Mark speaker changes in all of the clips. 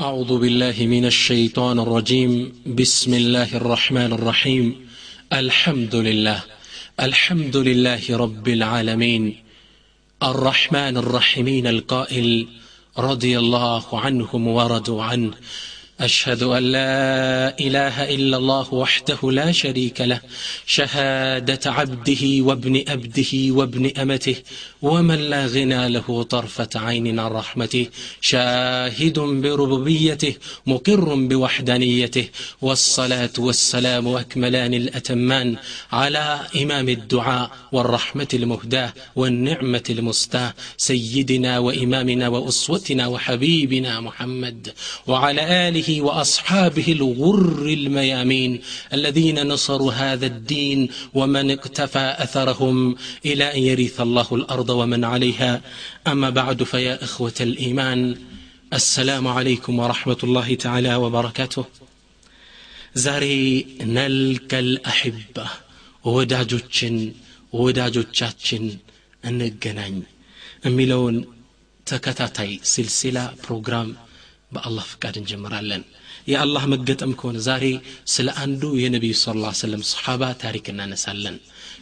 Speaker 1: أعوذ بالله من الشيطان الرجيم. بسم الله الرحمن الرحيم. الحمد لله. الحمد لله رب العالمين. الرحمن الرحيمين القائل رضي الله عنهم ورضوا عنه. أشهد أن لا إله إلا الله وحده لا شريك له شهادة عبده وابن أبده وابن أمته ومن لا غنى له طرفة عين عن رحمته شاهد بربوبيته مقر بوحدانيته والصلاة والسلام أكملان الأتمان على إمام الدعاء والرحمة المهداة والنعمة المستاة سيدنا وإمامنا وأسوتنا وحبيبنا محمد وعلى آله وأصحابه الغر الميامين الذين نصروا هذا الدين ومن اقتفى أثرهم إلى أن يرث الله الأرض ومن عليها أما بعد فيا إخوة الإيمان السلام عليكم ورحمة الله تعالى وبركاته زاري نلك الأحبة ወዳጆችን ወዳጆቻችን እንገናኝ የሚለውን ተከታታይ ሲልሲላ ፕሮግራም በአላህ ፍቃድ እንጀምራለን። የአላህ መገጠም ከሆነ ዛሬ ስለ አንዱ የነቢዩ ስ ላ ስለም ሰሓባ ታሪክ እናነሳለን።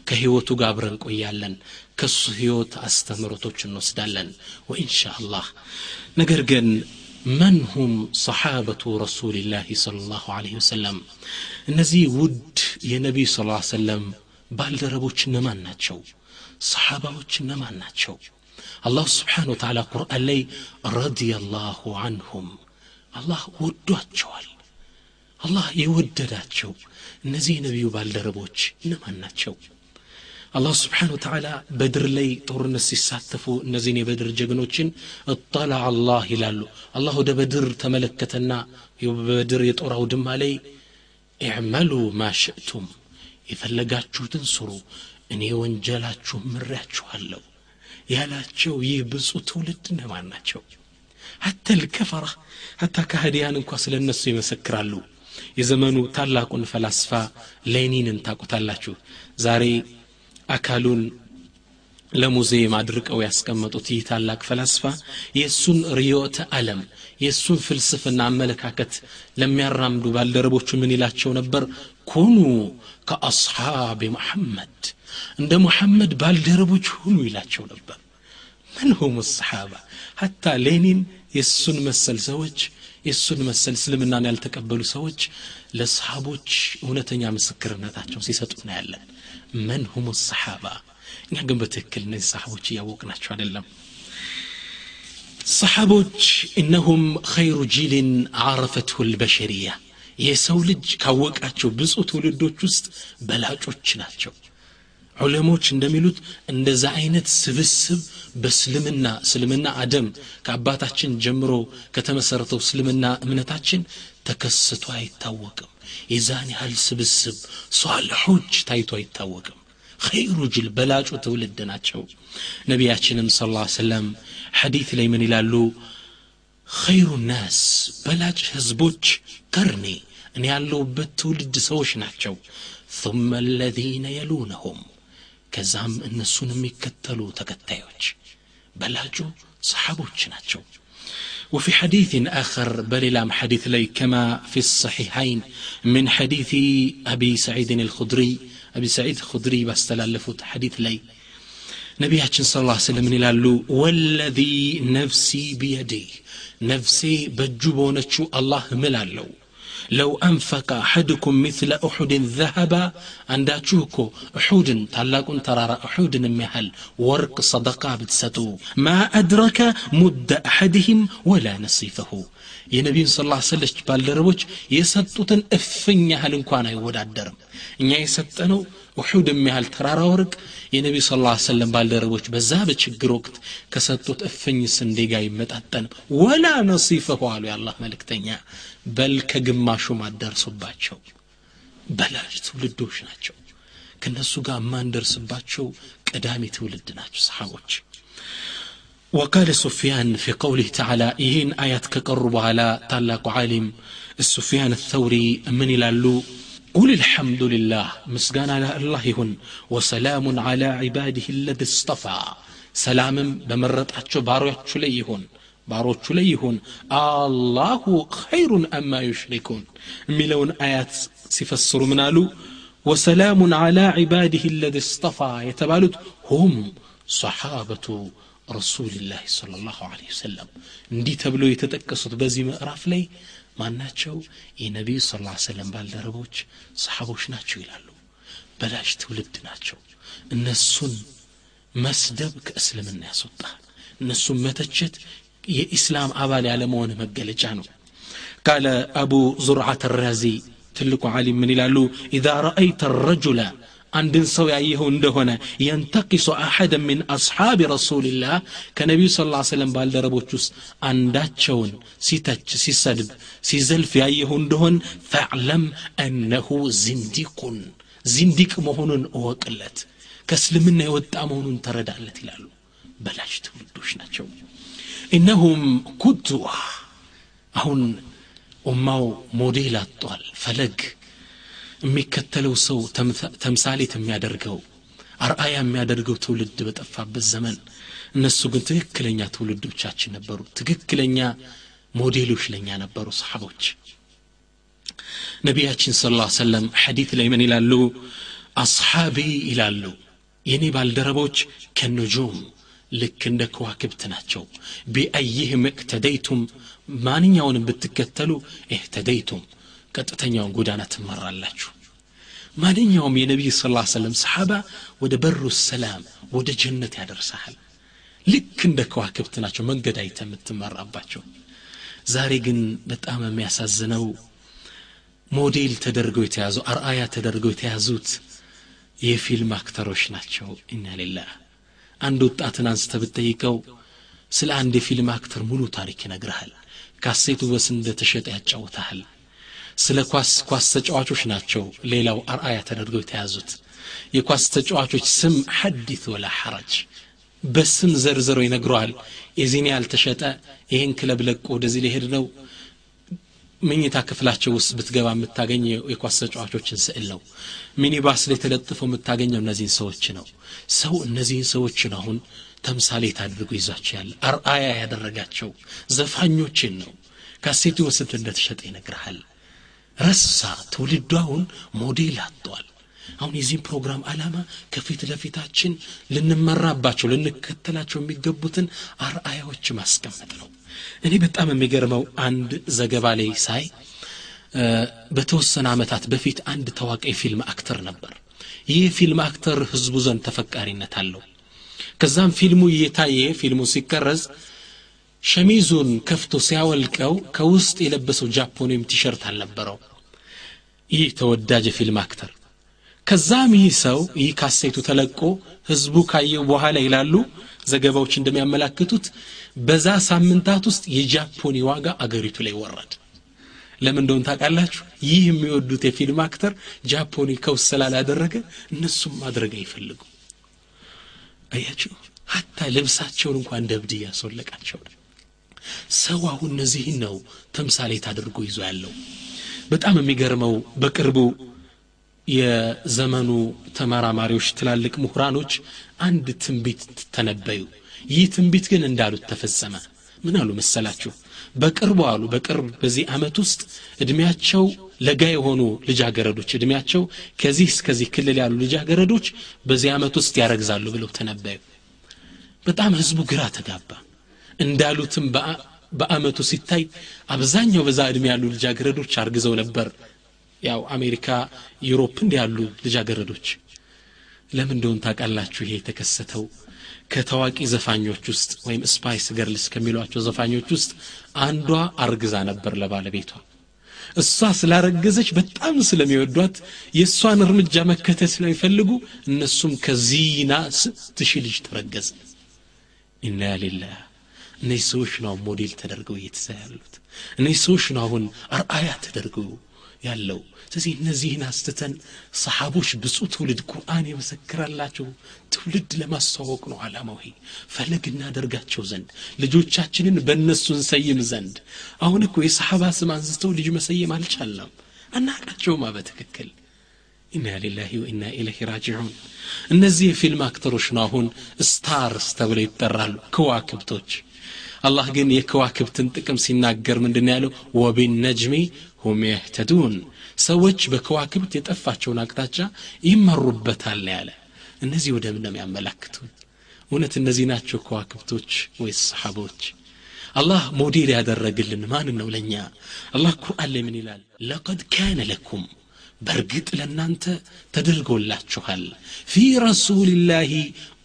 Speaker 1: ከህይወቱ ጋር አብረን ቆያለን ከሱ ህይወት አስተምሮቶች እንወስዳለን። ወኢንሻ ነገር ግን መን ሁም ሰሓበቱ ረሱልላህ صለ ላሁ ለ ወሰለም? እነዚህ ውድ የነቢዩ ስ ሰለም ባልደረቦች እነማን ናቸው? ሰሓባዎች እነማን ናቸው አላሁ ስብሓን ወተላ ቁርአን ላይ ረዲየላሁ አንሁም አላህ ወዷቸዋል አላህ የወደዳቸው እነዚህ የነቢዩ ባልደረቦች እነማን ናቸው አላህ ስብሓን ወተላ በድር ላይ ጦርነት ሲሳተፉ እነዚህን የበድር ጀግኖችን እጠላ አላህ ይላሉ አላህ ወደ በድር ተመለከተና በበድር የጦር አውድማ ላይ ኢዕመሉ ማ ሽእቱም የፈለጋችሁትን ስሩ እኔ ወንጀላችሁ ምሬያችኋለሁ ያላቸው ይህ ብፁ ትውልድ እነማን ናቸው? ሀተ ልከፈራ ሀታ ካህዲያን እንኳ ስለ እነሱ ይመሰክራሉ። የዘመኑ ታላቁን ፈላስፋ ሌኒንን ታቁታላችሁ ዛሬ አካሉን ለሙዚየም አድርቀው ያስቀመጡት ይህ ታላቅ ፈላስፋ የእሱን ርዮተ ዓለም የእሱን ፍልስፍና አመለካከት ለሚያራምዱ ባልደረቦቹ ምን ይላቸው ነበር? ኩኑ ከአስሓብ መሐመድ እንደ ሙሐመድ ባልደረቦች ሁኑ ይላቸው ነበር። ምን ሁም ሰሓባ ሀታ ሌኒን የእሱን መሰል ሰዎች የእሱን መሰል እስልምናን ያልተቀበሉ ሰዎች ለሰሓቦች እውነተኛ ምስክርነታቸው ሲሰጡ እናያለን። መን ሁም ሰሓባ እኛ ግን በትክክል እነዚህ ሰሓቦች እያወቅናቸው አይደለም። ሰሓቦች እነሁም ኸይሩ ጂልን አረፈትሁ ልበሸሪያ የሰው ልጅ ካወቃቸው ብፁ ትውልዶች ውስጥ በላጮች ናቸው። ዑለሞች እንደሚሉት እንደዛ አይነት ስብስብ በእስልምና እስልምና አደም ከአባታችን ጀምሮ ከተመሰረተው እስልምና እምነታችን ተከስቶ አይታወቅም። የዛን ያህል ስብስብ ሷልሖች ታይቶ አይታወቅም ኸይሩ ጅል በላጩ ትውልድ ናቸው ነቢያችንም ስ ላ ሰለም ሐዲት ላይ ምን ይላሉ ኸይሩ ናስ በላጭ ህዝቦች ቀርኔ እኔ ያለውበት ትውልድ ሰዎች ናቸው ثم الذين يلونهم ከዛም እነሱን የሚከተሉ ተከታዮች በላጩ ሰሓቦች ናቸው وفي حديث آخر بل لام حديث لي كما في الصحيحين من حديث أبي سعيد الخدري أبي سعيد الخدري باستلالفوت حديث لي. نبياتنا صلى الله عليه وسلم يلالو والذي نفسي بيدي نفسي بجبونتشو الله ملالو. ለው አንፈቀ አሐድኩም ምትለ ኡሑድን ዘሀባ አንዳችሁ እኮ እሑድን ታላቁን ተራራ እሑድን የሚያህል ወርቅ ሰደቃ ብትሰጡ ማ አድረከ ሙደ አሐድህም ወላ ነሲፈሁ የነቢዩን ስ ላ ሰለች ባልደረቦች የሰጡትን እፍኝ ያህል እንኳን አይወዳደርም እኛ የሰጠነው ውሑድ የሚያህል ተራራ ወርቅ የነቢዩ ስ ላ ሰለም ባልደረቦች በዛ በችግር ወቅት ከሰጡት እፍኝ ስንዴ ጋር ይመጣጠን ወላ ነሲፈሁ አሉ የአላህ መልእክተኛ በል ከግማሹም አደርሱባቸው በላጅ ትውልዶች ናቸው ከነሱ ጋር የማንደርስባቸው ቀዳሚ ትውልድ ናቸው ሰሓቦች وقال سفيان في قوله تعالى إهين آيات كقرب على تلاق عالم السفيان الثوري من يلالو قل الحمد لله مسجان على الله هن وسلام على عباده الذي اصطفى. سلام بمرت أتشو بارو أتشو ليهن بارو أتشو ليهن الله خير أما يشركون. ملون آيات سفسر منالو وسلام على عباده الذي اصطفى. يتبالد هم صحابة رسول الله صلى الله عليه وسلم. ندي تبلو يتتكسط بزي مقراف ليه ማናቸው? የነቢዩ ስ ላ ሰለም ባልደረቦች ሰሓቦች ናቸው ይላሉ። በላሽ ትውልድ ናቸው። እነሱን መስደብ ከእስልምና ያስወጣል እነሱን መተቸት የኢስላም አባል ያለመሆን መገለጫ ነው። ቃለ አቡ ዙርዓት ራዚ ትልቁ ዓሊም ምን ይላሉ? ኢዛ ረአይተ ረጁላ አንድን ሰው ያየኸው እንደሆነ የንተቂሱ አሐደን ምን አስሓቢ ረሱልላህ ከነቢዩ ስ ላ ሰለም ባልደረቦች ውስጥ አንዳቸውን ሲተች ሲሰድብ ሲዘልፍ ያየኸው እንደሆን ፈዕለም አነሁ ዝንዲቁን ዚንዲቅ መሆኑን እወቅለት ከእስልምና የወጣ መሆኑን ተረዳለት ይላሉ በላሽ ትውልዶች ናቸው እነሁም ኩድዋ አሁን ኡማው ሞዴል አጧል ፈለግ የሚከተለው ሰው ተምሳሌት የሚያደርገው አርአያ የሚያደርገው ትውልድ በጠፋበት ዘመን እነሱ ግን ትክክለኛ ትውልዶቻችን ነበሩ። ትክክለኛ ሞዴሎች ለኛ ነበሩ ሰሓቦች። ነቢያችን ስለ ላ ሰለም ሐዲት ላይ ምን ይላሉ? አስሓቢ ይላሉ። የኔ ባልደረቦች ከንጁም ልክ እንደ ከዋክብት ናቸው። ቢአይህም እቅተደይቱም ማንኛውንም ብትከተሉ እህተደይቱም ቀጥተኛውን ጎዳና ትመራላችሁ። ማንኛውም የነቢይ ስ ላ ሰለም ሰሓባ ወደ በሩ ሰላም ወደ ጀነት ያደርሰሃል ልክ እንደ ከዋክብት ናቸው መንገድ አይተ የምትመራባቸው። ዛሬ ግን በጣም የሚያሳዝነው ሞዴል ተደርገው የተያዙ አርአያ ተደርገው የተያዙት የፊልም አክተሮች ናቸው። ኢና ሊላህ። አንድ ወጣትን አንስተ ብትጠይቀው ስለ አንድ የፊልም አክተር ሙሉ ታሪክ ይነግርሃል። ካሴቱ በስ እንደተሸጠ ያጫውታሃል ስለ ኳስ ኳስ ተጫዋቾች ናቸው ሌላው አርአያ ተደርገው የተያዙት። የኳስ ተጫዋቾች ስም ሐዲት ወላ ሐረጅ። በስም ዘርዝረው ይነግረዋል። የዚህን ያልተሸጠ ይህን ክለብ ለቆ ወደዚህ ሊሄድ ነው መኝታ ክፍላቸው ውስጥ ብትገባ የምታገኘው የኳስ ተጫዋቾችን ስዕል ነው ሚኒባስ ላይ ተለጥፈው የምታገኘው እነዚህን ሰዎች ነው። ሰው እነዚህን ሰዎችን አሁን ተምሳሌት አድርጎ ይዟቸው ያለ። አርአያ ያደረጋቸው ዘፋኞችን ነው። ካሴቱ ወስንት እንደተሸጠ ይነግርሃል ረሳ ትውልዱ አሁን ሞዴል አጥቷል። አሁን የዚህም ፕሮግራም ዓላማ ከፊት ለፊታችን ልንመራባቸው ልንከተላቸው የሚገቡትን አርአያዎች ማስቀመጥ ነው። እኔ በጣም የሚገርመው አንድ ዘገባ ላይ ሳይ በተወሰነ ዓመታት በፊት አንድ ታዋቂ ፊልም አክተር ነበር። ይህ ፊልም አክተር ህዝቡ ዘንድ ተፈቃሪነት አለው። ከዛም ፊልሙ እየታየ ፊልሙ ሲቀረጽ ሸሚዙን ከፍቶ ሲያወልቀው ከውስጥ የለበሰው ጃፖን ቲሸርት አልነበረው ይህ ተወዳጅ የፊልም አክተር። ከዛም ይህ ሰው ይህ ካሴቱ ተለቆ ህዝቡ ካየው በኋላ ይላሉ ዘገባዎች እንደሚያመላክቱት በዛ ሳምንታት ውስጥ የጃፖኒ ዋጋ አገሪቱ ላይ ወረድ ለምን እንደሆን ታውቃላችሁ? ይህ የሚወዱት የፊልም አክተር ጃፖኒ ከውስጥ ስላላደረገ እነሱም ማድረግ አይፈልጉ አያችሁ? ሀታ ልብሳቸውን እንኳን እንደ እብድ እያስወለቃቸው ሰው አሁን እነዚህን ነው ተምሳሌት አድርጎ ይዞ ያለው። በጣም የሚገርመው በቅርቡ የዘመኑ ተመራማሪዎች ትላልቅ ምሁራኖች አንድ ትንቢት ተነበዩ። ይህ ትንቢት ግን እንዳሉት ተፈጸመ። ምን አሉ መሰላችሁ? በቅርቡ አሉ። በቅርብ በዚህ አመት ውስጥ እድሜያቸው ለጋ የሆኑ ልጃገረዶች እድሜያቸው ከዚህ እስከዚህ ክልል ያሉ ልጃገረዶች በዚህ አመት ውስጥ ያረግዛሉ ብለው ተነበዩ። በጣም ህዝቡ ግራ ተጋባ እንዳሉትም በአመቱ ሲታይ አብዛኛው በዛ እድሜ ያሉ ልጃገረዶች አርግዘው ነበር። ያው አሜሪካ ዩሮፕ እንዲ ያሉ ልጃገረዶች። ለምን እንደሆን ታውቃላችሁ? ይሄ የተከሰተው ከታዋቂ ዘፋኞች ውስጥ ወይም ስፓይስ ገርልስ ከሚሏቸው ዘፋኞች ውስጥ አንዷ አርግዛ ነበር ለባለቤቷ። እሷ ስላረገዘች በጣም ስለሚወዷት የእሷን እርምጃ መከተል ስለሚፈልጉ እነሱም ከዚና ስትሺ ልጅ ተረገዘ ኢና ሊላህ እነዚህ ሰዎች ነው ሞዴል ተደርገው እየተሳ ያሉት። እነዚህ ሰዎች ነው አሁን አርአያ ተደርገው ያለው። ስለዚህ እነዚህን አስትተን ሰሓቦች ብፁ ትውልድ ቁርአን የመሰክራላቸው ትውልድ ለማስተዋወቅ ነው አላማው ይሄ። ፈለግ እናደርጋቸው ዘንድ ልጆቻችንን በእነሱ እንሰይም ዘንድ። አሁን እኮ የሰሓባ ስም አንስተው ልጅ መሰየም አልቻለም። አናቃቸውማ በትክክል ኢና ሊላሂ ወኢና ኢለህ ራጅዑን እነዚህ የፊልም አክተሮች ነው አሁን ስታርስ ተብለው ይጠራሉ። ከዋክብቶች አላህ ግን የከዋክብትን ጥቅም ሲናገር ምንድን ያለው? ወቢነጅሚ ሁም የህተዱን። ሰዎች በከዋክብት የጠፋቸውን አቅጣጫ ይመሩበታል ያለ። እነዚህ ወደ ምን ነው የሚያመላክቱን እውነት እነዚህ ናቸው ከዋክብቶች ወይስ ሰሓቦች? አላህ ሞዴል ያደረግልን ማን ነው ለእኛ? አላህ ቁርአን ላይ ምን ይላል? ለቀድ ካነ ለኩም በእርግጥ ለእናንተ ተደርጎላችኋል። ፊ ረሱልላህ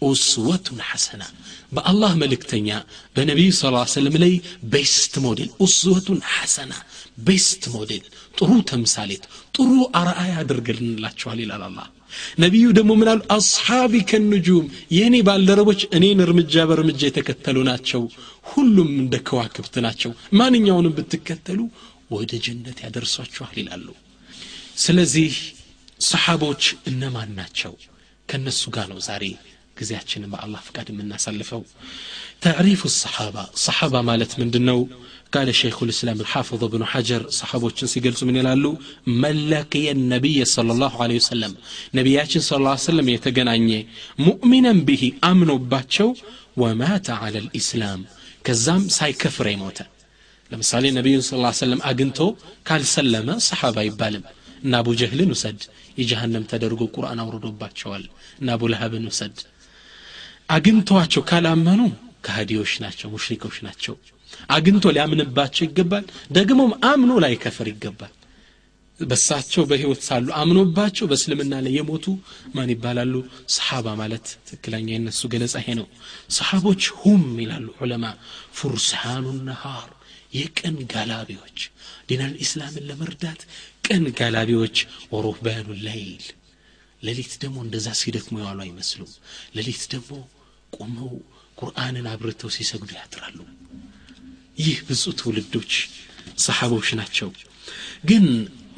Speaker 1: ኡስወቱን ሐሰና በአላህ መልእክተኛ በነቢዩ ስ ሰለም ላይ ቤስት ሞዴል ኡስወቱን ሐሰና ቤስት ሞዴል ጥሩ ተምሳሌት ጥሩ አርአያ አድርገልንላችኋል ይላል አላህ። ነቢዩ ደግሞ ምን አሉ? አስሓቢ ከንጁም የእኔ ባልደረቦች እኔን እርምጃ በእርምጃ የተከተሉ ናቸው ሁሉም እንደ ከዋክብት ናቸው ማንኛውንም ብትከተሉ ወደ ጀነት ያደርሷችኋል ይላሉ ስለዚህ ሰሓቦች እነማን ናቸው ከእነሱ ጋር ነው ዛሬ ጊዜያችንን በአላህ ፍቃድ የምናሳልፈው ተዕሪፉ ሰሓባ ሰሓባ ማለት ምንድን ነው قال شيخ الإسلام الحافظ ابن حجر صحابة سيقلص من يلالو من لقي النبي صلى الله عليه وسلم نبياتنا صلى الله عليه وسلم يتقنعني مؤمنا به أمن باتشو ومات على الإسلام كزام ساي كفر يموت ለምሳሌ ነቢዩን ስ ሰለም አግኝቶ ካልሰለመ ሰሓባ አይባልም እና አቡ ጀህልን ውሰድ። የጀሃነም ተደርጎ ቁርአን አውርዶባቸዋል። እና አቡ ለሀብን ውሰድ። አግኝተዋቸው ካላመኑ ከሃዲዎች ናቸው ሙሽሪኮች ናቸው። አግኝቶ ሊያምንባቸው ይገባል። ደግሞም አምኖ ላይ ከፍር ይገባል። በሳቸው በህይወት ሳሉ አምኖባቸው በእስልምና ላይ የሞቱ ማን ይባላሉ? ሰሓባ ማለት ትክክለኛ የነሱ ገለጻ ይሄ ነው። ሰሓቦች ሁም ይላሉ ዑለማ ፉርሳኑ ነሃር يكن غالابيوج دين الاسلام اللي مردات كن غالابيوج وروبان الليل ለሊት ደግሞ እንደዛ ሲደክሙ የዋሉ አይመስሉም። ለሊት ደግሞ ቆመው ቁርአንን አብርተው ሲሰግዱ ያድራሉ። ይህ ብዙ ትውልዶች ሰሓቦች ናቸው። ግን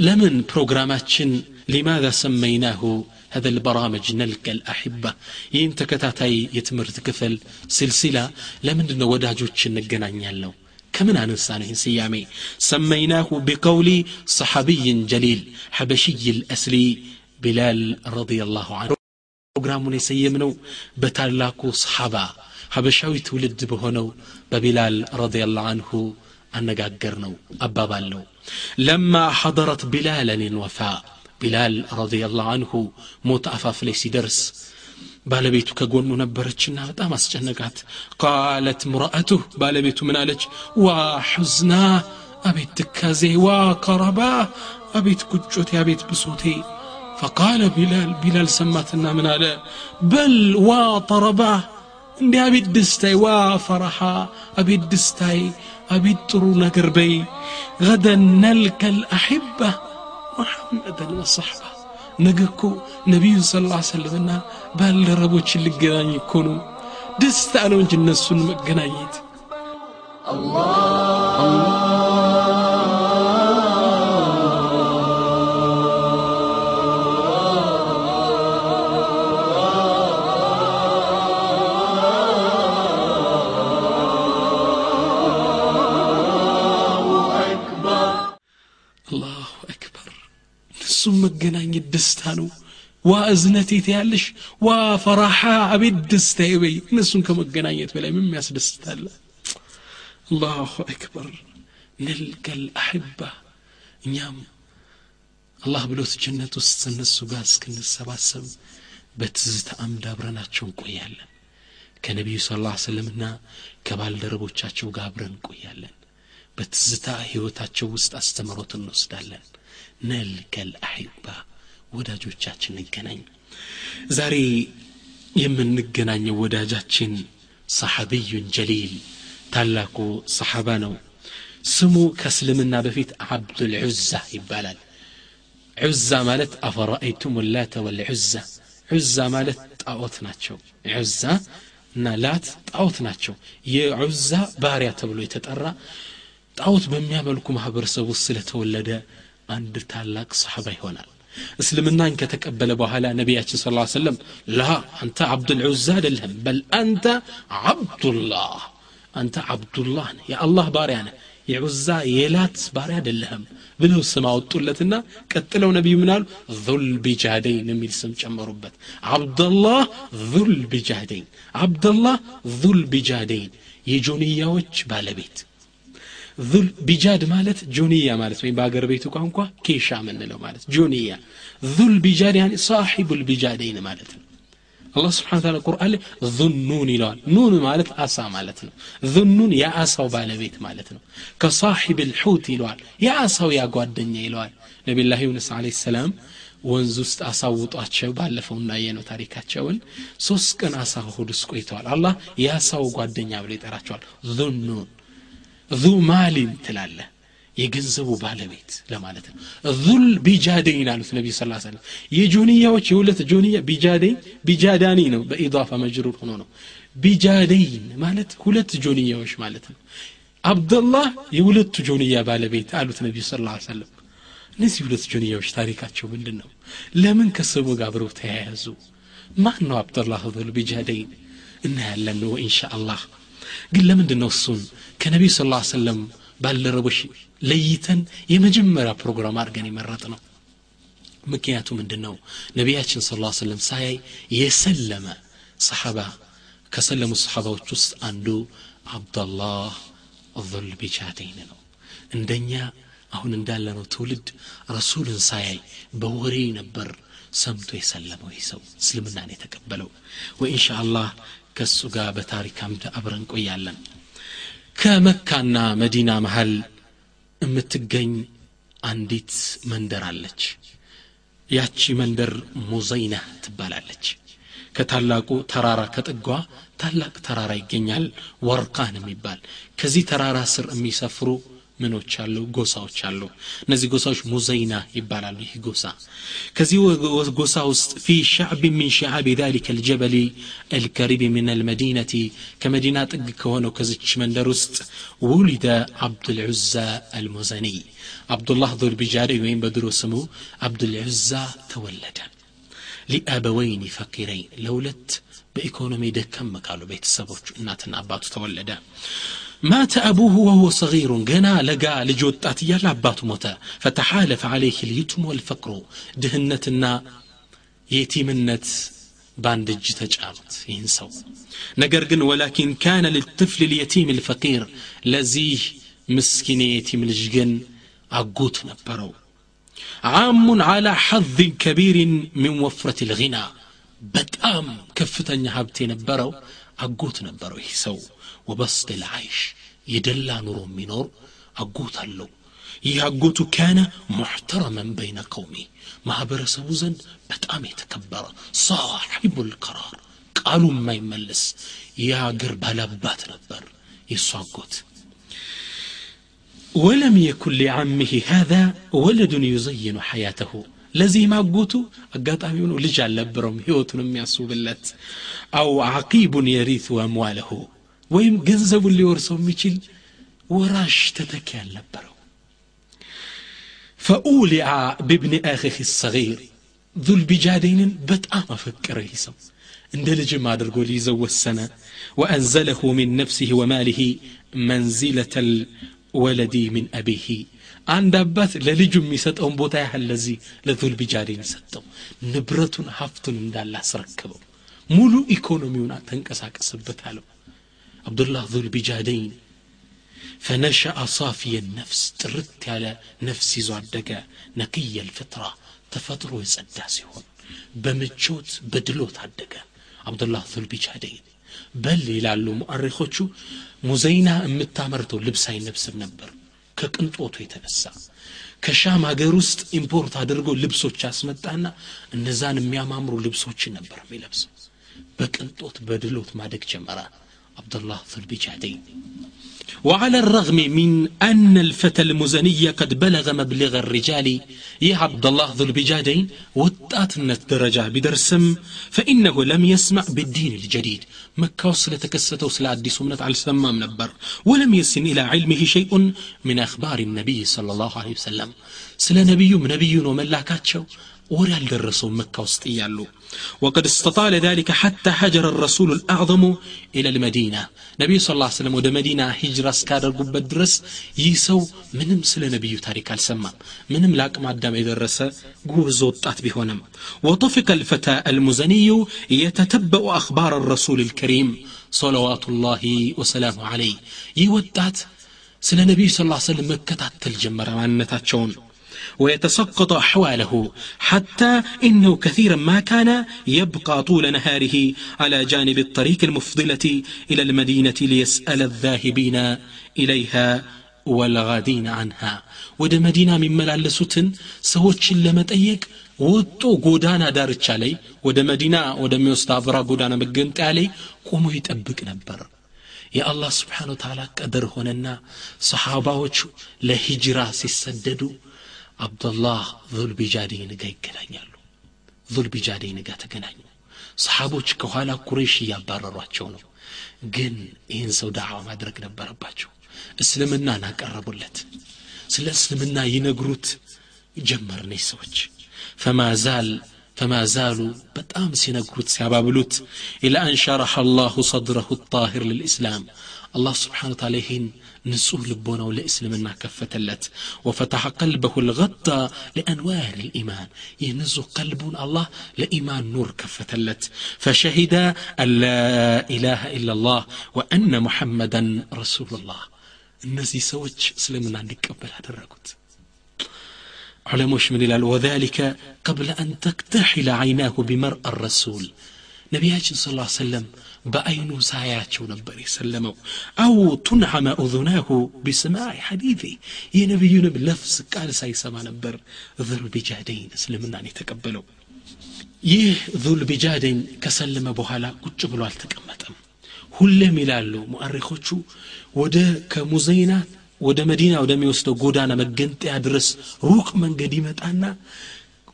Speaker 1: ለምን ፕሮግራማችን ሊማዛ ሰመይናሁ هذا البرامج نلقى الأحبة ينتكتاتي يتمرت كفل سلسلة لمن دنو وداجوش نقنا نيالو كمن عن إنسانه سيامي. سميناه بقول صحابي جليل حبشي الأسري بلال رضي الله عنه. برنامجنا سيمنو بتالاكو صحابة حبشاوي تولد بهنو ببلال رضي الله عنه أن جاكرنو أبابالنو لما حضرت بلالا الوفاء بلال رضي الله عنه متعفف ليس درس ባለቤቱ ከጎኑ ነበረችና በጣም አስጨነቃት ቃለት ምራአቱህ ባለቤቱ ምን አለች ዋ ሑዝና አቤት ትካዜ ዋ ከረባ አቤት ቁጮቴ አቤት ብሶቴ فقال بلال بلال سماتنا من على بل وطرباه እንዲህ አቤት ደስታዬ ዋ ፈረሓ አቤት ደስታዬ አቤት ጥሩ ነገር በይ غدا نلقى الأحبة محمدا وصحبه ነገ እኮ ነቢዩን ስ ላ ሰለምና ባልደረቦችን ልገናኝ እኮ ነው። ደስታ ነው እንጂ እነሱን መገናኘት። አላሁ አክበር። እነሱም መገናኘት ደስታ ነው ዋ እዝነቴት ያለሽ ዋ ፈራሓ አቤት ደስታ በይ እነሱን ከመገናኘት በላይ ምን ያስደስታለ አላሁ አክበር ነልቀ ልአሕባ እኛም አላህ ብሎት ጀነት ውስጥ እነሱ ጋር እስክንሰባሰብ በትዝታ አምድ አብረናቸው እንቆያለን ከነቢዩ ስ ላ ሰለምና ከባልደረቦቻቸው ጋር አብረን እንቆያለን በትዝታ ህይወታቸው ውስጥ አስተምሮት እንወስዳለን ነልከል አሒባ ወዳጆቻችን እንገናኝ ዛሬ የምንገናኘው ወዳጃችን ሰሓቢዩን ጀሊል ታላቁ ሰሓባ ነው ስሙ ከእስልምና በፊት አብዱልዑዛ ይባላል ዑዛ ማለት አፈራአይቱም ላተ ወልዑዛ ዑዛ ማለት ጣዖት ናቸው ዑዛ እና ላት ጣዖት ናቸው የዑዛ ባሪያ ተብሎ የተጠራ ጣዖት በሚያመልኩ ማህበረሰብ ውስጥ ስለተወለደ አንድ ታላቅ ሰሓባ ይሆናል እስልምናን ከተቀበለ በኋላ ነቢያችን ስ ሰለም ላ አንተ አብዱልዑዛ አይደለህም በል አንተ አብዱላህ አንተ አብዱላህ ነህ የአላህ ባሪያ ነህ የዑዛ የላት ባሪያ አይደለህም ብለው ስም አወጡለትና ቀጥለው ነቢዩ ምን አሉ ዙል ቢጃደይን የሚል ስም ጨመሩበት አብደላህ ዙል ቢጃደይን አብደላህ ዙል ቢጃደይን የጆንያዎች ባለቤት ዙል ቢጃድ ማለት ጆንያ ማለት ወይም በአገር ቤቱ ቋንቋ ኬሻ ምንለው ማለት ጆንያ ዙል ቢጃድ ያኒ ሳሒቡል ቢጃደይን ማለት ነው። አላህ ስብሓን ታላ ቁርአን ላይ ዙኑን ይለዋል። ኑን ማለት አሳ ማለት ነው። ዙኑን የአሳው ባለቤት ማለት ነው። ከሳሒብ ልሑት ይለዋል። የአሳው ያጓደኛ ይለዋል። ነቢላህ ዩኑስ አለ ሰላም ወንዝ ውስጥ አሳውጧቸው ባለፈው እንዳየነው ታሪካቸውን ሶስት ቀን አሳ ሆድ ቆይተዋል። አላህ የአሳው ጓደኛ ብሎ ይጠራቸዋል። ዙኑን ዙ ማሊን ትላለ የገንዘቡ ባለቤት ለማለት ነው። ዙል ቢጃደይን አሉት ነቢ ስ ሰለም የጆንያዎች የሁለት ጆንያ ቢጃደይን ቢጃዳኒ ነው። በኢዳፋ መጅሩር ሆኖ ነው። ቢጃደይን ማለት ሁለት ጆንያዎች ማለት ነው። አብደላህ የሁለቱ ጆንያ ባለቤት አሉት ነቢ ስ ሰለም እነዚህ ሁለት ጆንያዎች ታሪካቸው ምንድን ነው ለምን ከስሙ ጋር አብረው ተያያዙ? ማን ነው አብደላህ ዙል ቢጃደይን? እናያለን ነው ኢንሻ አላህ ግን ለምንድን ነው እሱን ከነቢዩ ስ ሰለም ባልደረቦች ለይተን የመጀመሪያ ፕሮግራም አድርገን የመረጥ ነው ምክንያቱ ምንድን ነው ነቢያችን ስ ሰለም ሳያይ የሰለመ ሰሓባ ከሰለሙ ሰሓባዎች ውስጥ አንዱ አብደላህ ዙል ቢጃደይን ነው። እንደኛ አሁን እንዳለነው ትውልድ ረሱልን ሳያይ በወሬ ነበር ሰምቶ የሰለመው ይህ ሰው። እስልምናን የተቀበለው። ወኢንሻ አላህ ከእሱ ጋር በታሪክ አምድ አብረን ቆያለን። ከመካና መዲና መሃል የምትገኝ አንዲት መንደር አለች። ያቺ መንደር ሙዘይና ትባላለች። ከታላቁ ተራራ ከጥጓ ታላቅ ተራራ ይገኛል። ወርቃን የሚባል። ከዚህ ተራራ ስር የሚሰፍሩ ምኖች አሉ ጎሳዎች አሉ እነዚህ ጎሳዎች ሙዘይና ይባላሉ ይህ ጎሳ ከዚህ ጎሳ ውስጥ ፊ ሻዕብ ሚን ሸዓብ ذلك الجبل الكريب من المدينة كمدينة ጥግ ከሆነው ከዚች መንደር ውስጥ ውሊደ አብዱልዑዛ አልሙዘኒ አብዱላህ ዙልቢጃሪ ወይም በድሮ ስሙ አብዱልዑዛ ተወለደ ሊአበወይን ፈቂረይን ለሁለት በኢኮኖሚ ደከም ካሉ ቤተሰቦቹ እናትና አባቱ ተወለደ مات أبوه وهو صغير جنا لقى لجوت أتيا لابات موتا. فتحالف عليه اليتم والفقر دهنتنا يتيمنت باندج تجارت ينسو نقرقن ولكن كان للطفل اليتيم الفقير لزيه مسكين يتيم الجن أقوت نبرو عام على حظ كبير من وفرة الغنى بتأم كفتن يهبتين نبرو አጎት ነበረው ይህ ሰው ወበስጥ ልዓይሽ የደላ ኑሮ የሚኖር አጎት አለው ይህ አጎቱ ካነ ሙሕተረመን በይነ ቀውሚ ማህበረሰቡ ዘንድ በጣም የተከበረ ሳሒቡ ልቀራር ቃሉ የማይመለስ የአገር ባላባት ነበር የእሱ አጎት ولم يكن لعمه هذا ولد يزين حياته ለዚህ ማጎቱ አጋጣሚ ሆኖ ልጅ አልነበረውም ህይወቱን የሚያስውብለት አው አቂቡን የሪቱ አምዋለሁ ወይም ገንዘቡን ሊወርሰው የሚችል ወራሽ ተተኪ አልነበረው ፈኡሊዓ ብብኒ አኺህ ሰጊር ዙልቢጃደይንን በጣም አፈቀረ ይህ ሰው እንደ ልጅም አድርጎ ሊይዘው ወሰነ ወአንዘለሁ ሚን ነፍሲህ ወማሊህ መንዚለተ ወለዲ ሚን አቢሂ አንድ አባት ለልጁ የሚሰጠውን ቦታ ያህል ለዚህ ለዙል ቢጃዴን ሰጠው ንብረቱን ሀብቱን እንዳለ አስረክበው ሙሉ ኢኮኖሚውን ተንቀሳቀስበት አለው አብዱላህ ዙል ቢጃደይን ፈነሸአ ሳፊየ ነፍስ ጥርት ያለ ነፍስ ይዞ አደገ ነቅየ ልፍጥራ ተፈጥሮ የጸዳ ሲሆን በምቾት በድሎት አደገ አብዱላህ ዙል ቢጃደይን በል ይላሉ ሙአሪኮቹ ሙዘይና የምታመርተው ልብስ አይነብስም ነበር ከቅንጦቱ የተነሳ ከሻም ሀገር ውስጥ ኢምፖርት አድርጎ ልብሶች አስመጣና እነዛን የሚያማምሩ ልብሶችን ነበር የሚለብሰው። በቅንጦት በድሎት ማደግ ጀመራ አብዱላህ ዙልቢጃደይ وعلى الرغم من أن الفتى المزني قد بلغ مبلغ الرجال يا عبد الله ذو البجادين وطاتنا درجة بدرسم فإنه لم يسمع بالدين الجديد. مكة وصل تكسته وصل عديس ومنت على السمام نبر ولم يسن إلى علمه شيء من أخبار النبي صلى الله عليه وسلم. سلا نبي نبي وملاكاتشو ወሬ አልደረሰውም መካ ውስጥ እያሉ وقد استطال ذلك حتى هجر الرسول الأعظم إلى المدينة نبي صلى الله عليه وسلم ወደ መዲና ሂጅራ እስካደርጉበት ድረስ ይህ ሰው ምንም ስለ ነቢዩ ታሪክ አልሰማም ምንም ለአቅመ አዳም የደረሰ ጉብዝ ወጣት ቢሆንም وطفق الفتى المزني يتتبأ أخبار الرسول الكريم ሰለዋቱላሂ ወሰላሙ አለይህ ይህ ወጣት ስለ ነቢዩ ስ ሰለም መከታተል ጀመረ ማንነታቸውን ويتسقط أحواله حتى إنه كثيرا ما كان يبقى طول نهاره على جانب الطريق المفضلة إلى المدينة ليسأل الذاهبين إليها والغادين عنها ወደ መዲና የሚመላለሱትን ሰዎችን ለመጠየቅ ወጦ ጎዳና ዳርቻ ላይ ወደ መዲና ወደሚወስድ አብራ ጎዳና መገንጠያ ላይ ቆሞ ይጠብቅ ነበር የአላህ ስብሓን ወተላ ቀደር ሆነና ሰሓባዎች ለሂጅራ ሲሰደዱ አብዱላህ ዙልቢጃደይን ጋር ይገናኛሉ ዙልቢጃደይን ጋር ተገናኙ ሰሓቦች ከኋላ ኩሬሽ እያባረሯቸው ነው ግን ይህን ሰው ዳዕዋ ማድረግ ነበረባቸው እስልምናን አቀረቡለት ስለ እስልምና ይነግሩት ጀመር ነች ሰዎች ፈማዛል ፈማዛሉ በጣም ሲነግሩት ሲያባብሉት ኢላ አንሸረሐ አላሁ ሰድረሁ ጣሂር ልልእስላም አላህ ስብሓን ታላ ይህን هين نسوه لبونا ولإسلامنا كفتلت. وفتح قلبه الغطى لأنوار الإيمان. ينزو قلبون الله لإيمان نور كفتلت. فشهد أن لا إله إلا الله وأن محمدا رسول الله النزي سوج سلمنا نكبل هذا الرقود علموش من الال وذلك قبل أن تكتحل عيناه بمرء الرسول نبياتنا صلى በአይኑ ሳያቸው ነበር የሰለመው። አው ቱንሐመ ኡዙናሁ ቢስማዕ ሐዲቴ የነቢዩንም ለፍስ ቃል ሳይሰማ ነበር ዙልቢጃደይን እስልምናን የተቀበለው። ይህ ዙልቢጃደይን ከሰለመ በኋላ ቁጭ ብሎ አልተቀመጠም። ሁሌም ይላሉ ሙአሪኮቹ ወደ ከሙዘይና ወደ መዲና ወደሚወስደው ጎዳና መገንጠያ ድረስ ሩቅ መንገድ ይመጣና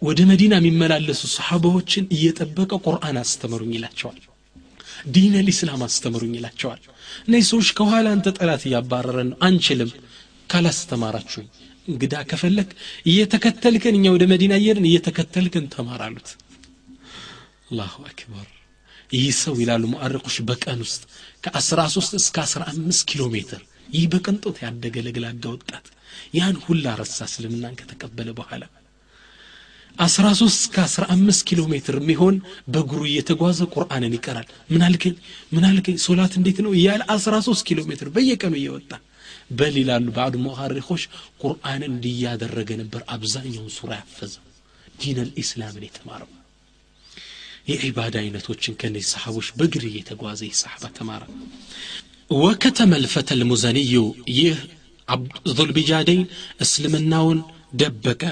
Speaker 1: ወደ መዲና የሚመላለሱ ሰሓባዎችን እየጠበቀ ቁርአን አስተምሩኝ ይላቸዋል። ዲን ልእስላም አስተምሩኝ ይላቸዋል። እነዚህ ሰዎች ከኋላ አንተ ጠላት እያባረረን ነው አንችልም ካላስተማራችሁኝ እንግዳ ከፈለግ እየተከተልክን እኛ ወደ መዲና እየድን እየተከተልክን ተማራሉት አላሁ አክበር። ይህ ሰው ይላሉ ሙአርቆች በቀን ውስጥ ከ13 እስከ 15 ኪሎ ሜትር። ይህ በቅንጦት ያደገ ለግላጋ ወጣት ያን ሁላ ረሳ እስልምናን ከተቀበለ በኋላ 13 እስከ 15 ኪሎ ሜትር የሚሆን በእግሩ እየተጓዘ ቁርአንን ይቀራል። ምናልከኝ ምናልከኝ ሶላት እንዴት ነው እያለ 13 ኪሎ ሜትር በየቀኑ እየወጣ በል ይላሉ በአዱ ሞኻሪኮች ቁርአንን እንዲያደረገ ነበር አብዛኛውን ሱራ ያፈዘው። ዲን አልኢስላምን የተማረው የዒባዳ አይነቶችን ከነዚህ ሰሓቦች በእግር እየተጓዘ ይህ ሰሓባ ተማረ። ወከተመ ልፈተ ልሙዘንዩ ይህ ዙልቢጃደይን እስልምናውን ደበቀ።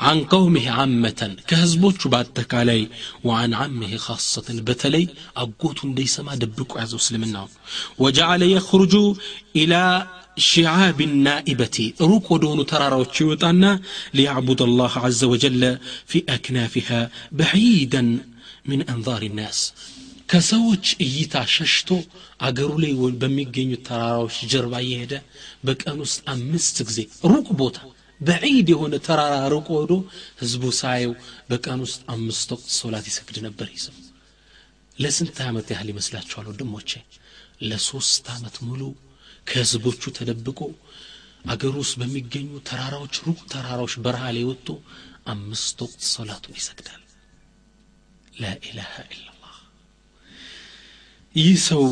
Speaker 1: عن قومه عامة كهزبوت بعد تكالي وعن عمه خاصة بتلي أقوت ليس ما دبك عزو سلمنا وجعل يخرج إلى شعاب النائبة روك ودون ترارا وتشيوتانا ليعبد الله عز وجل في أكنافها بعيدا من أنظار الناس. ከሰዎች እይታ ሸሽቶ አገሩ ላይ በሚገኙት ተራራዎች ጀርባ እየሄደ በቀን ውስጥ አምስት ጊዜ ሩቅ ቦታ በዒድ የሆነ ተራራ ርቆ ወዶ ህዝቡ ሳየው በቀን ውስጥ አምስት ወቅት ሶላት ይሰግድ ነበር ይዘው። ለስንት ዓመት ያህል ይመስላችኋል ወንድሞቼ? ለሶስት ዓመት ሙሉ ከህዝቦቹ ተደብቆ አገሩ ውስጥ በሚገኙ ተራራዎች ሩቅ ተራራዎች በረሃ ላይ ወጥቶ አምስት ወቅት ሶላቱን ይሰግዳል። ላኢላሃ ኢላ ይህ ሰው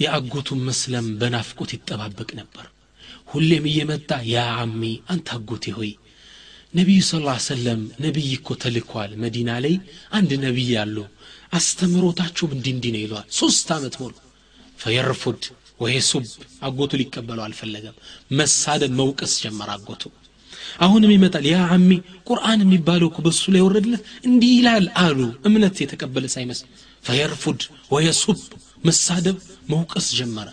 Speaker 1: የአጎቱን መስለም በናፍቆት ይጠባበቅ ነበር ሁሌም እየመጣ ያ አሚ አንተ አጎቴ ሆይ ነቢዩ ስ ሰለም ነቢይ እኮ ተልኳል መዲና ላይ አንድ ነቢይ አሉ። አስተምሮታቸውም እንዲ እንዲ ነው ይለዋል ሶስት ዓመት ሙሉ ፈየርፉድ ወይ ሱብ አጎቱ ሊቀበለው አልፈለገም። መሳደብ መውቀስ ጀመር አጎቱ። አሁንም ይመጣል። ያ አሚ ቁርአን የሚባለው እኮ በሱ ላይ ወረድለት? እንዲህ ይላል አሉ። እምነት የተቀበለ ሳይመስል ፈየርፉድ ወየሱብ መሳደብ መውቀስ ጀመረ።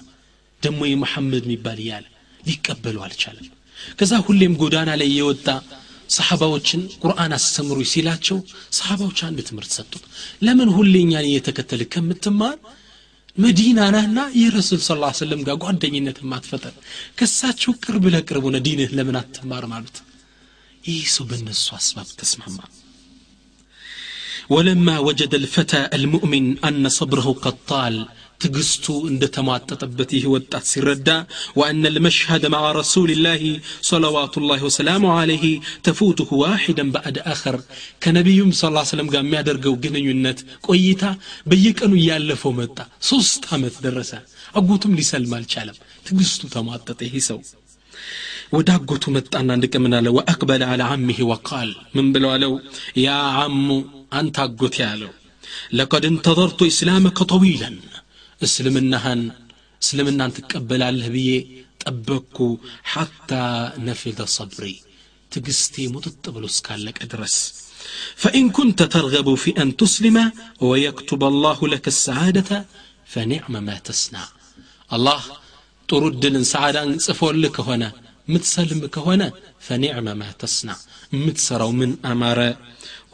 Speaker 1: ደሞ የመሐመድ የሚባል እያለ ሊቀበሉ አልቻለም ከዛ ሁሌም ጎዳና ላይ የወጣ ሰሓባዎችን ቁርአን አስተምሩ ሲላቸው ሰሓባዎች አንድ ትምህርት ሰጡት ለምን ሁሌ እኛን እየተከተል ከምትማር መዲና ናና የረሱል ስ ሰለም ጋር ጓደኝነት ማትፈጠር ከሳቸው ቅርብ ለቅርብ ሆነ ዲንህ ለምን አትማርም አሉት ይህ ሰው በእነሱ አስባብ ተስማማ ولما وجد الفتى المؤمن أن صبره قد طال ትግስቱ እንደተሟጠጠበት ይህ ወጣት ሲረዳ ወአነ ልመሽሀደ ማዓ ረሱልላህ ሰለዋቱላህ ወሰላሙ አለይህ ተፉትሁ ዋሒደን ባዕድ አኸር ከነቢዩም ስ ሰለም ጋር የሚያደርገው ግንኙነት ቆይታ በየቀኑ እያለፈው መጣ። ሶስት ዓመት ደረሰ። አጎቱም ሊሰልም አልቻለም። ትግስቱ ተሟጠጠ። ይህ ሰው ወደ አጎቱ መጣና አንድ ቀን ወአቅበለ አለ አሚህ ወቃል ምን ብለው ያ አሙ አንተ አጎቴ አለው። ለቀድ እንተظርቱ ኢስላመከ ጠዊለን እስልምናህን እስልምናን ትቀበላለህ ብዬ ጠበቅኩ ሐታ ነፊደ ሰብሪ ትግስቴ ሙጥጥ ብሎ እስካለቀ ድረስ فإن كنت ترغب في أن تسلم ويكتب الله لك السعادة فنعم ما تصنع الله ترد سعادة صفول لك هنا متسلم كهنا فنعم ما تصنع متسرو من أمر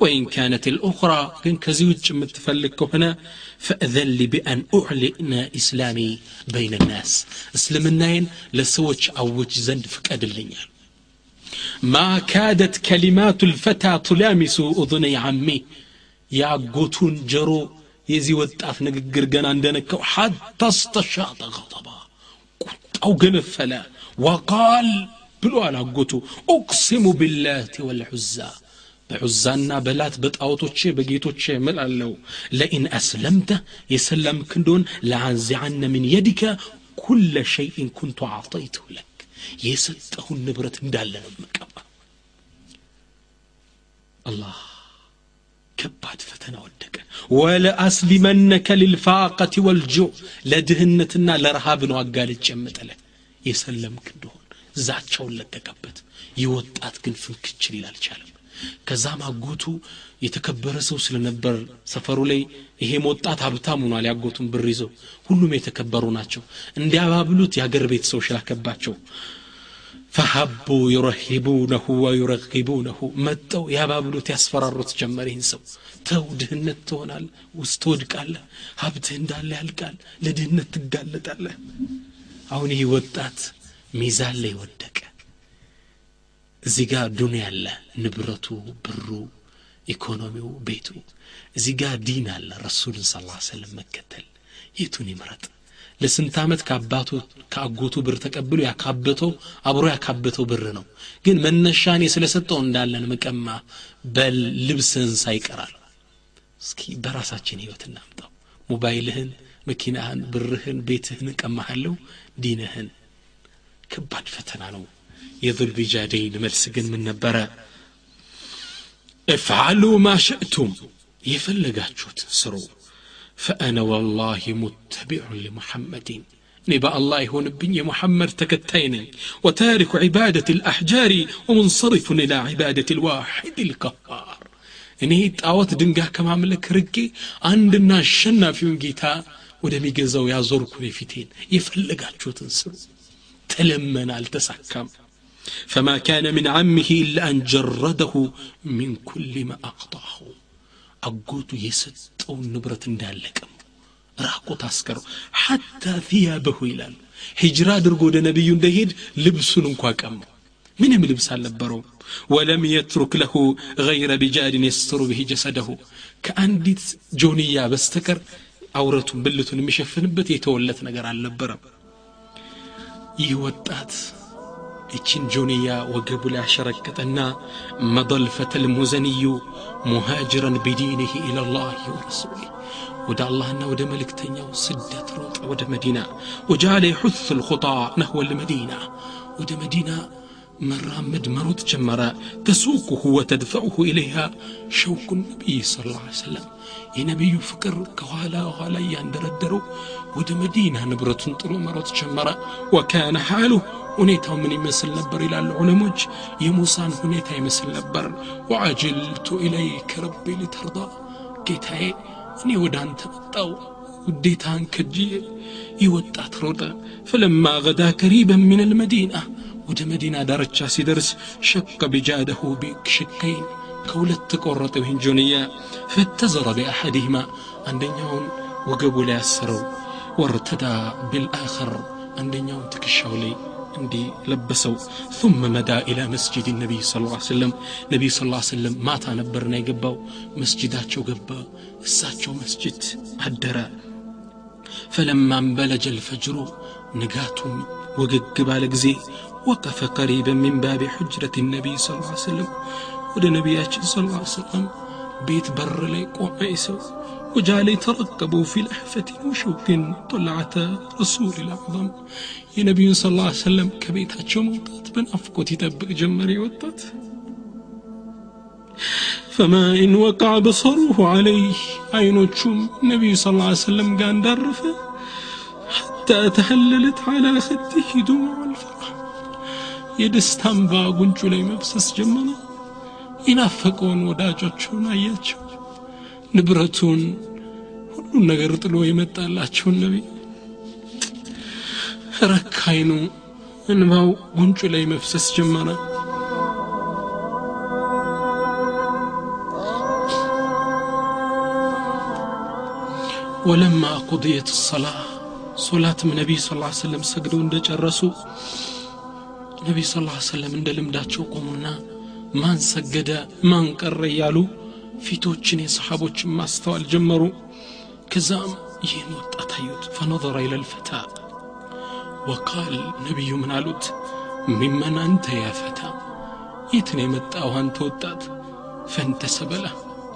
Speaker 1: وإن كانت الأخرى كن كزيوج متفلك هنا فأذن لي بأن أعلن إسلامي بين الناس اسلمناين لسوج أوج زند فكاد اللينيال ما كادت كلمات الفتى تلامس أذني عمي يا قوتون جرو يزي وطاف نغغر ገና እንደነከው حتى استشاط غضبا ቁጣው ገነፈለ وقال ብሎ አላጎቱ ኡቅሲሙ ቢላቲ ወልዑዛ በዑዛና በላት በጣዖቶቼ በጌቶቼ እምላለሁ ለኢን አስለምተ የሰለምክ እንደሆን ለአንዚዓነ ምን የዲከ ኩለ ሸይእን ኩንቱ አዕጠይትሁ ለክ የሰጠሁን ንብረት እንዳለ ነው የምቀባ አላህ ከባድ ፈተና ወደቀ ወለአስሊመነከ ልልፋቀት ወልጁዕ ለድህነትና ለረሃብ ነው አጋልጭ የምጥልህ የሰለምክ እንደሆን ዛቻውን ለቀቀበት ይህ ወጣት ግን ፍንክች ሊል አልቻለም ከዛም አጎቱ የተከበረ ሰው ስለነበር ሰፈሩ ላይ ይሄም ወጣት ሀብታም ሆኗል ያጎቱን ብር ይዘው ሁሉም የተከበሩ ናቸው። እንዲያባብሉት የአገር ቤት ሰው ሽላከባቸው ፈሀቡ ዩረሂቡነሁ ወዩረጊቡነሁ መጠው ያባብሉት ያስፈራሩት ጀመር ይህን ሰው። ተው ድህነት ትሆናል ውስጥ ትወድቃለህ ሀብትህ እንዳለ ያልቃል ለድህነት ትጋለጣለህ። አሁን ይህ ወጣት ሚዛን ላይ ወደቀ እዚህ ጋር ዱንያ አለ ንብረቱ ብሩ ኢኮኖሚው ቤቱ። እዚህ ጋር ዲን አለ ረሱልን ስ ሰለም መከተል። የቱን ይምረጥ? ለስንት ዓመት ከአባቱ ከአጎቱ ብር ተቀብሎ ያካበተው አብሮ ያካበተው ብር ነው። ግን መነሻኔ ስለሰጠው እንዳለን መቀማ በል ልብስህን ሳይቀራል። እስኪ በራሳችን ህይወት እናምጣው። ሞባይልህን መኪናህን ብርህን ቤትህን እቀማሃለሁ። ዲንህን ከባድ ፈተና ነው يذل بجادين ملسقن من نبرة افعلوا ما شئتم يفلقات سرو فأنا والله متبع لمحمد نبا الله هون بني محمد تكتين وتارك عبادة الأحجار ومنصرف إلى عبادة الواحد القهار إني تاوت دنجا كما ملك رجي عندنا شنا في مجيتا ودمي قزو يا زوركم فيتين يفلقات شو تنسرو تلمنا التسكم فما كان من عمه إلا أن جرده من كل ما أعطاه أقوت يسطو النبرة እንዳለቀም ራቆት አስቀረው ሐታ ثيابه ይላሉ ሂጅራ አድርጎ ወደ ነቢዩ እንደሄድ ልብሱን እንኳ ቀመው ምንም ልብስ አልነበረውም ወለም የትሩክ ለሁ ገይረ ቢጃድን የስትሩ ብሂ ጀሰደሁ ከአንዲት ጆንያ በስተቀር አውረቱን ብልቱን የሚሸፍንበት የተወለት ነገር አልነበረም ይህ ወጣት إتشين جونيا وقبل أشرك مضل فتى المزني مهاجرا بدينه إلى الله ورسوله. ودع الله أنه ود ملك تنيا وسدة روط ود مدينة. وجعل يحث الخطى نحو المدينة. ود مدينة مرامد مروت جمرة تسوقه وتدفعه إليها شوق النبي صلى الله عليه وسلم. ينبي فكر كوالا وغالا يندردرو ወደ መዲና ንብረቱን ጥሎ መሮጥ ጀመረ ወካነ ሓሉ ሁኔታው ምን ይመስል ነበር ይላሉ ዑለሞች የሙሳን ሁኔታ ይመስል ነበር ወዐጅልቱ ኢለይከ ረቢ ሊተርዳ ጌታዬ እኔ ወደ አንተ መጣው ውዴታን ከጅዬ ይወጣት ሮጠ ፈለማ ገዳ ከሪበን ምን ልመዲና ወደ መዲና ዳርቻ ሲደርስ ሸቀ ቢጃደሁ ቢሽከይን ከሁለት ቆረጠ ይህን ጆንያ ፈተዘረ ቢአሐድህማ አንደኛውን ወገቡ ላይ አሰረው وارتدى بالآخر. عندنا تكشولي عندي لبسوا ثم مدى إلى مسجد النبي صلى الله عليه وسلم. النبي صلى الله عليه وسلم ما تنبرنا يقبوا مسجدات شو قبا الساتشو مسجد هدرا فلما انبلج الفجر نقاتهم وققبا زي وقف قريبا من باب حجرة النبي صلى الله عليه وسلم. ودى نبياتي صلى الله عليه وسلم بيت بر لي قوم وجعل يترقبوا في لحفة وشوق طلعة رسول الأعظم يا نبي صلى الله عليه وسلم كبيت هاتشو موتات بن أفقوت يدبق جمري وطات فما إن وقع بصره عليه عينوتشم النبي صلى الله عليه وسلم قال درفه حتى تهللت على خده دموع الفرح የደስታን ባጉንጩ ላይ መብሰስ ጀመረ ይናፈቀውን ወዳጆቹን አያቸው ንብረቱን ሁሉን ነገር ጥሎ የመጣላቸውን ነቢይ ረካይ ነው። እንባው ጉንጩ ላይ መፍሰስ ጀመረ። ወለማ ቁድየት ሰላ ሶላትም ነቢይ ስ ሰለም ሰግደው እንደጨረሱ ነቢይ ስ ሰለም እንደ ልምዳቸው ቆሙና ማን ሰገደ ማን ቀረ እያሉ ፊቶችን የሰሓቦችን ማስተዋል ጀመሩ ከዛም ይህን ወጣት አዩት ፈነظረ ኢለ ልፈታ ወቃል ነቢዩ ምን አሉት ሚመን አንተ ያ ፈታ የትን የመጣው አንተ ወጣት ፈንተሰበለ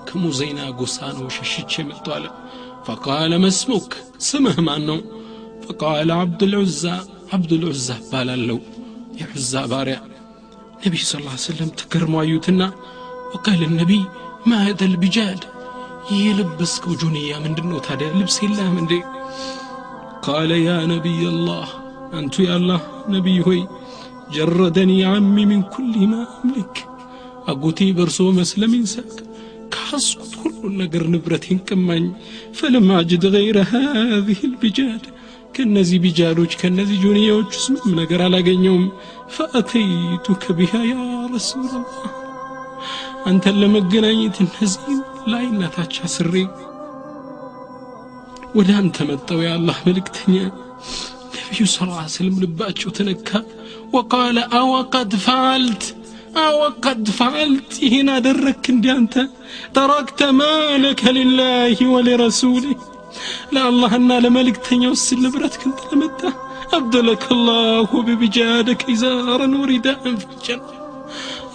Speaker 1: ከሙዘይና ጎሳ ነው ሸሽቼ መጥቶ አለ ፈቃለ መስሙክ ስምህ ማን ነው ፈቃለ አብዱልዑዛ አብዱልዑዛ እባላለሁ የዑዛ ባሪያ ነቢዩ ስ ሰለም ተገርሞ አዩትና وقال النبي ما هذا البجاد يلبسك جنية من دنو تادي لبس الله من دي. قال يا نبي الله أنت يا الله نبي هوي جردني عمي من كل ما أملك. أقوتي برسو مسلم ساك كاسكت كل نقر نبرتين كمان فلم أجد غير هذه البجاد كنزي بجاروج كنزي جونيوج اسم من نقر على فأتيتك بها يا رسول الله. አንተን ለመገናኘት እነዚህን ላይነታች አስሬ ወደ አንተ መጣው የአላህ መልእክተኛ ነቢዩ ስ ስለም ልባቸው ተነካ ወቃለ አወቀድ ፈዓልት አወቀድ ፈዓልት ይህን አደረክ እንዲ አንተ ተረክተ ማለከ ልላህ ወሊረሱሊህ ለአላህና ለመልእክተኛው ስል ንብረት ግን ተለመጣ أبدلك الله ببجادك إزارا ورداء في الجنة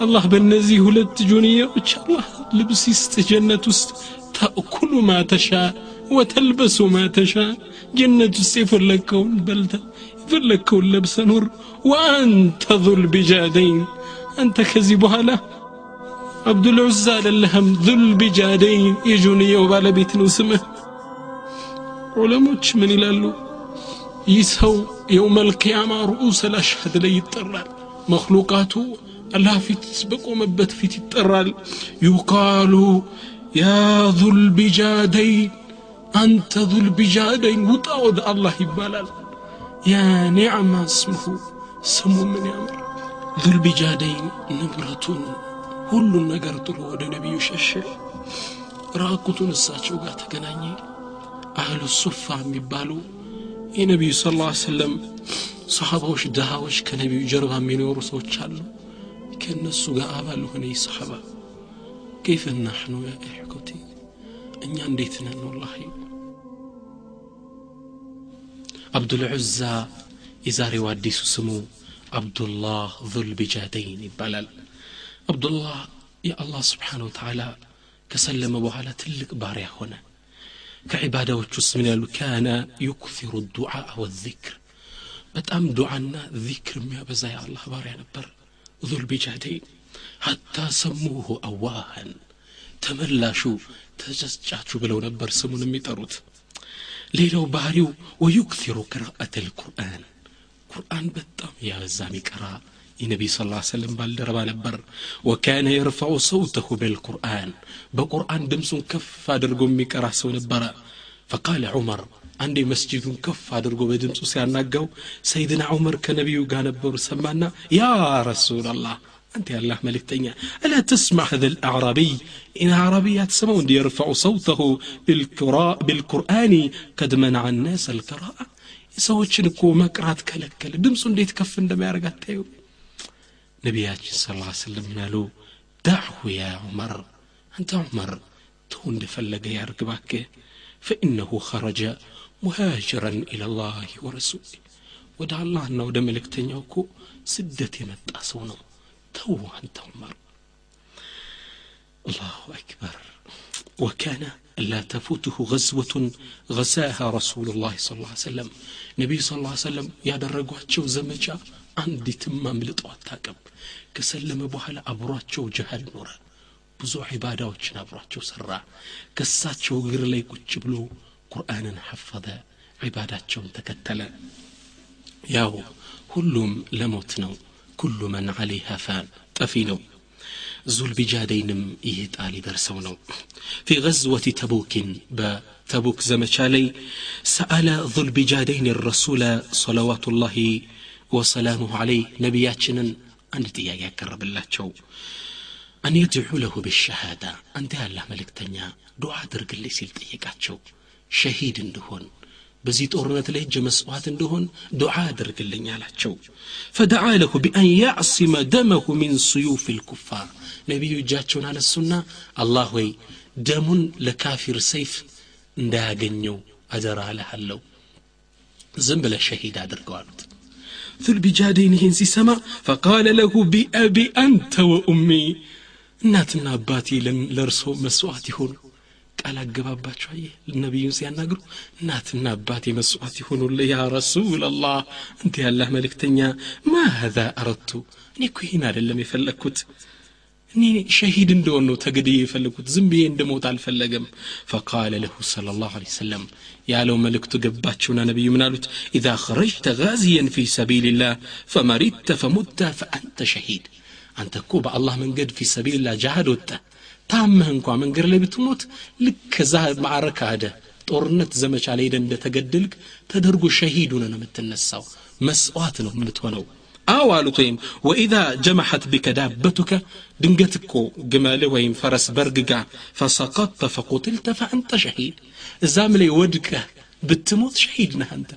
Speaker 1: الله بنزيه ولد جنية الله لبس استجنة است. تأكل ما تشاء وتلبس ما تشاء. جنة السيف لكون بلدة فلكون لبس نور. وأنت ذو البجادين. أنت كذبها له عبد العزى للهم ذو البجادين. يجوني وبالا بيت علموش من الالو يسهو يوم القيامة رؤوس الأشهد ليتطرر مخلوقاته አላህ ፊት በቆመበት ፊት ይጠራል ዩቃሉ ያ ዙልቢጃደይን አንተ ዙልቢጃደይን ውጣ ወደ አላህ ይባላል ያ ኒዕማ እስምሁ ስሙ ምን ያምር ዙልቢጃደይን ንብረቱን ሁሉን ነገር ጥሎ ወደ ነቢዩ ሸሸ ራቁቱን እሳቸው ጋር ተገናኘ አህሉ ሱፋ የሚባሉ የነቢዩ ስ ላ ሰለም ሰሓባዎች ድሃዎች ከነቢዩ ጀርባ የሚኖሩ ሰዎች አሉ ከእነሱ ጋር አባል ሆነ ይህ ሰሓባ كيف نحن يا إحكتي እኛ እንዴት ነን ወላሂ አብዱልዑዛ የዛሬው አዲሱ ስሙ አብዱላህ ዙልቢጃደይን ይባላል አብዱላህ የአላህ ስብሓን ወተዓላ ከሰለመ በኋላ ትልቅ ባሪያ ሆነ ከዒባዳዎች ውስጥ ምን ያሉ ካነ ዩክሲሩ ዱዓ ወዚክር በጣም ዱዓና ዚክር የሚያበዛ የአላህ ባሪያ ነበር ዙልቢጃደይን ሐታ ሰሙሁ አዋሃን ተመላሹ ተጨጫቹ ብለው ነበር ስሙን የሚጠሩት ሌላው ባህሪው ወዩክሲሩ ቅራአት ልቁርአን ቁርአን በጣም ያበዛ ሚቀራ የነቢ ስ ላ ሰለም ባልደረባ ነበር ወካነ የርፋዑ ሰውተሁ ብልቁርአን በቁርአን ድምፁን ከፍ አድርጎ የሚቀራ ሰው ነበረ ፈቃለ ዑመር አንዴ መስጂዱን ከፍ አድርጎ በድምፁ ሲያናጋው ሰይድና ዑመር ከነቢዩ ጋር ነበሩ ሰማና ያ ረሱላላህ أنت يا الله ملكتنيا ألا تسمع هذا الأعرابي إن أعرابي يتسمع يرفع صوته بالقراء بالقرآن قد منع الناس القراءة ሰዎችን እኮ መቅራት ከለከለ ድምፁ እንዴት ከፍ እንደሚያደርግ አታዩ ነቢያችን ስ ላ ስለም ምናሉ ዳዕሁ ያ ዑመር አንተ ዑመር ተው እንደፈለገ ያርግ ባክህ ፈኢነሁ ኸረጀ ሙሃጅረን ኢለላህ ወረሱል ወደ አላህና ወደ መልእክተኛው እኮ ስደት የመጣ ሰው ነው ተው አንተ ዑመር الله أكبر وكان لا تفوته غزوة غزاها رسول الله صلى الله عليه وسلم نبي صلى الله عليه وسلم يا درجواتشو زمجا عندي تمام لطوات كسلم بوحل أبرواتشو جهل نورا ብዙ ዒባዳዎችን አብሯቸው ሰራ ከሳቸው እግር ላይ ቁጭ ብሎ ቁርአንን ሐፈዘ ዒባዳቸውን ተከተለ ያው ሁሉም ለሞት ነው ኩሉ መን ዓለይሃ ፋን ጠፊ ነው ዙልቢጃደይንም ይህ ጣል ይደርሰው ነው ፊ ገዝወት ተቡኪን በተቡክ ዘመቻ ላይ ሰአለ ዙልቢጃደይን ረሱለ ሰለዋቱላሂ ወሰላሙሁ ዓለይህ ነቢያችንን አንድ ጥያቄ ያቀረብላቸው አን የድዑ ለሁ ብሸሃዳ አንተ ያላህ መልእክተኛ ዱዓ አድርግልኝ ሲል ጠየቃቸው ሸሂድ እንድሆን በዚህ ጦርነት ላይ እጅ መስዋዕት እንደሆን ዱዓ አድርግልኝ አላቸው። ፈደዓ ለሁ ቢአን ያዕሲመ ደመሁ ሚን ስዩፍ ልኩፋር ነቢዩ እጃቸውን አነሱና አላህ ወይ ደሙን ለካፊር ሰይፍ እንዳያገኘው አደራ አለሃለሁ ዝም ብለ ሸሂድ አድርገው አሉት። ذልቢጃዴን ይህን ሲሰማ ፈቃለ ለሁ ቢአቢ አንተ ወኡሚ እናትና አባቴ ለእርሶ መስዋዕት ይሆኑ ቃል አገባባቸው አየ ነቢዩን ሲያናግሩ እናትና አባት የመስዋዕት ይሆኑል ያ ረሱል አላህ እንዲ ያላህ መልእክተኛ ማዛ አረቱ እኔ እኮ ይህን አይደለም የፈለግኩት እኔ ሸሂድ እንደሆን ነው ተገድዬ የፈለግኩት ዝም ብዬ እንደሞት አልፈለገም ፈቃለ ለሁ ለ ላሁ ለ ሰለም ያለው መልእክቱ ገባቸውና ነቢዩ ምን አሉት ኢዛ ኸረጅተ ጋዚየን ፊ ሰቢልላህ ፈመሪተ ፈሙተ ፈአንተ ሸሂድ አንተ እኮ በአላህ መንገድ ፊ ሰቢልላህ ጃሃድ ወጠህ ታመህ እንኳ መንገድ ላይ ብትሞት ልክ ከዛ ማዕረካ ሄደ ጦርነት ዘመቻ ላይ ሄደ እንደተገደልክ ተደርጎ ሸሂድ ሆነ ነው የምትነሳው መስዋዕት ነው የምትሆነው አው አሉት ወይም ወኢዛ ጀመሐት ቢከ ዳበቱከ ድንገት እኮ ግመልህ ወይም ፈረስ በርግጋ ፈሰቀጥተ ፈቁትልተ ፈአንተ ሸሂድ እዛም ላይ ወድቀህ ብትሞት ሸሂድ ነህ አንተ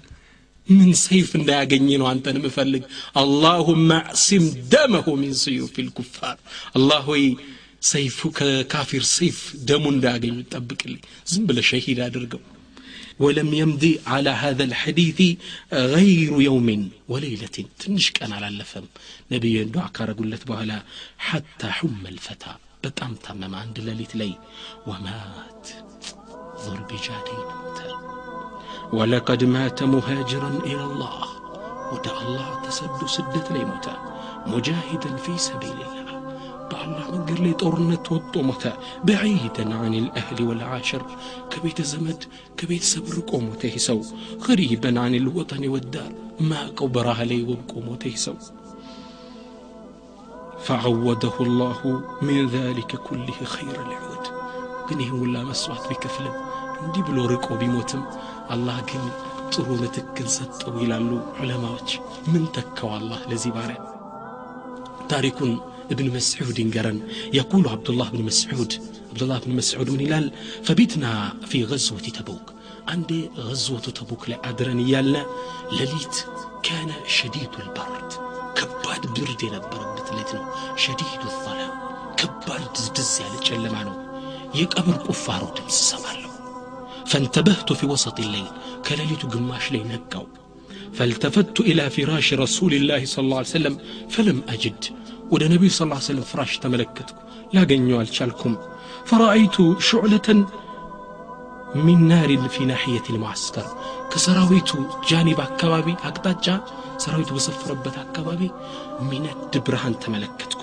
Speaker 1: ምን ሰይፍ እንዳያገኝ ነው አንተን ምፈልግ አላሁመ አዕሲም ደመሁ ሚን ስዩፍ ልኩፋር አላህ ሆይ ሰይፉ ከካፊር ሰይፍ ደሙ እንዳያገኙ ጠብቅልኝ ዝም ብለ ሸሂድ አድርገው ولم يمضي على هذا الحديث غير يوم وليلة تنش كان على اللفم نبي دعا كارقلت بهلا حتى حم الفتى بتأم تمام عند ليلة لي ومات ذو البجادين ولقد مات مهاجرا إلى الله ودع الله تسد سدة ليموتا مجاهدا في سبيل الله በአላህ መንገድ ላይ ጦርነት ወጦ ሞተ በዒደን አን ልአህሊ ወልዓሽር ከቤተ ዘመድ ከቤተሰብ ርቆ ሞተ ይህ ሰው ገሪበን አን ልወጠን ወዳር ማቀው በረሃ ላይ ወብቆ ሞተ ይህ ሰው فعوده الله من ذلك كله خير العود ግን ይህን ሁላ መስዋዕት ቢከፍልም እንዲህ ብሎ ርቆ ቢሞትም አላህ ግን ጥሩ ምትክን ሰጠው ይላሉ ዑለማዎች ምን ተካው አላህ ለዚህ ባሪያ ታሪኩን ابن مسعود انقرن. يقول عبد الله بن مسعود عبد الله بن مسعود من هلال فبتنا في غزوة تبوك. عندي غزوة تبوك لأدرن يالنا لليت كان شديد البرد. كباد برد ينبر بتلتنا شديد الظلام دز يعني تشلمانو يقبر كفارو دمس سمالو فانتبهت في وسط الليل كلليت قماش لي نقو فالتفت إلى فراش رسول الله صلى الله عليه وسلم فلم أجد ወደ ነቢዩ ስ ሰለም ፍራሽ ተመለከትኩ ላገኘው አልቻልኩም ፈረአይቱ ሹዕለተን ሚን ናሪን ፊ ናሕየት ልማዕስከር ከሰራዊቱ ጃኒብ አካባቢ አቅጣጫ ሰራዊቱ በሰፈረበት አካባቢ ሚነድ ብርሃን ተመለከትኩ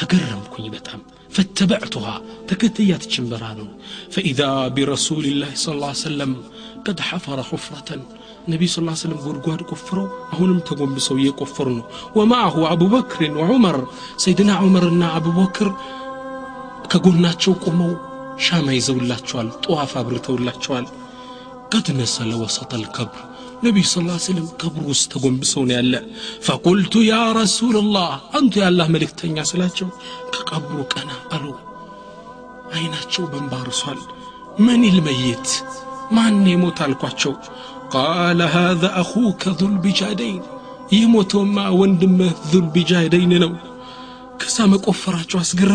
Speaker 1: ተገረምኩኝ በጣም ፈተበዕቱሃ ተከትያት ችንበራኑን ፈኢዛ ቢረሱልላህ ስ ሰለም ቀድ ሐፈረ ሑፍረተን ነቢይ ስ ስለም ጉድጓድ ቆፍረው አሁንም ተጎንብሰው እየቆፈሩ ነው ወማዕሁ አቡበክርን ወዑመር ሰይድና ዑመርና አቡበክር ከጎናቸው ቆመው ሻማ ይዘውላቸዋል ጠዋፍ አብርተውላቸዋል ቀድ ነሰለ ወሰጠ ልከብር نبي صلى الله عليه وسلم قبر استقوم بسون الله فقلت يا رسول الله أنت يا الله ملك تنيا سلاتشو. كقبرك أنا ألو أين أتشو بمبار من الميت؟ من يموت ألقاتشو؟ قال هذا أخوك ذو البجادين يموت ما وندم ذو البجادين نو. كسامك أفراتشو أسقر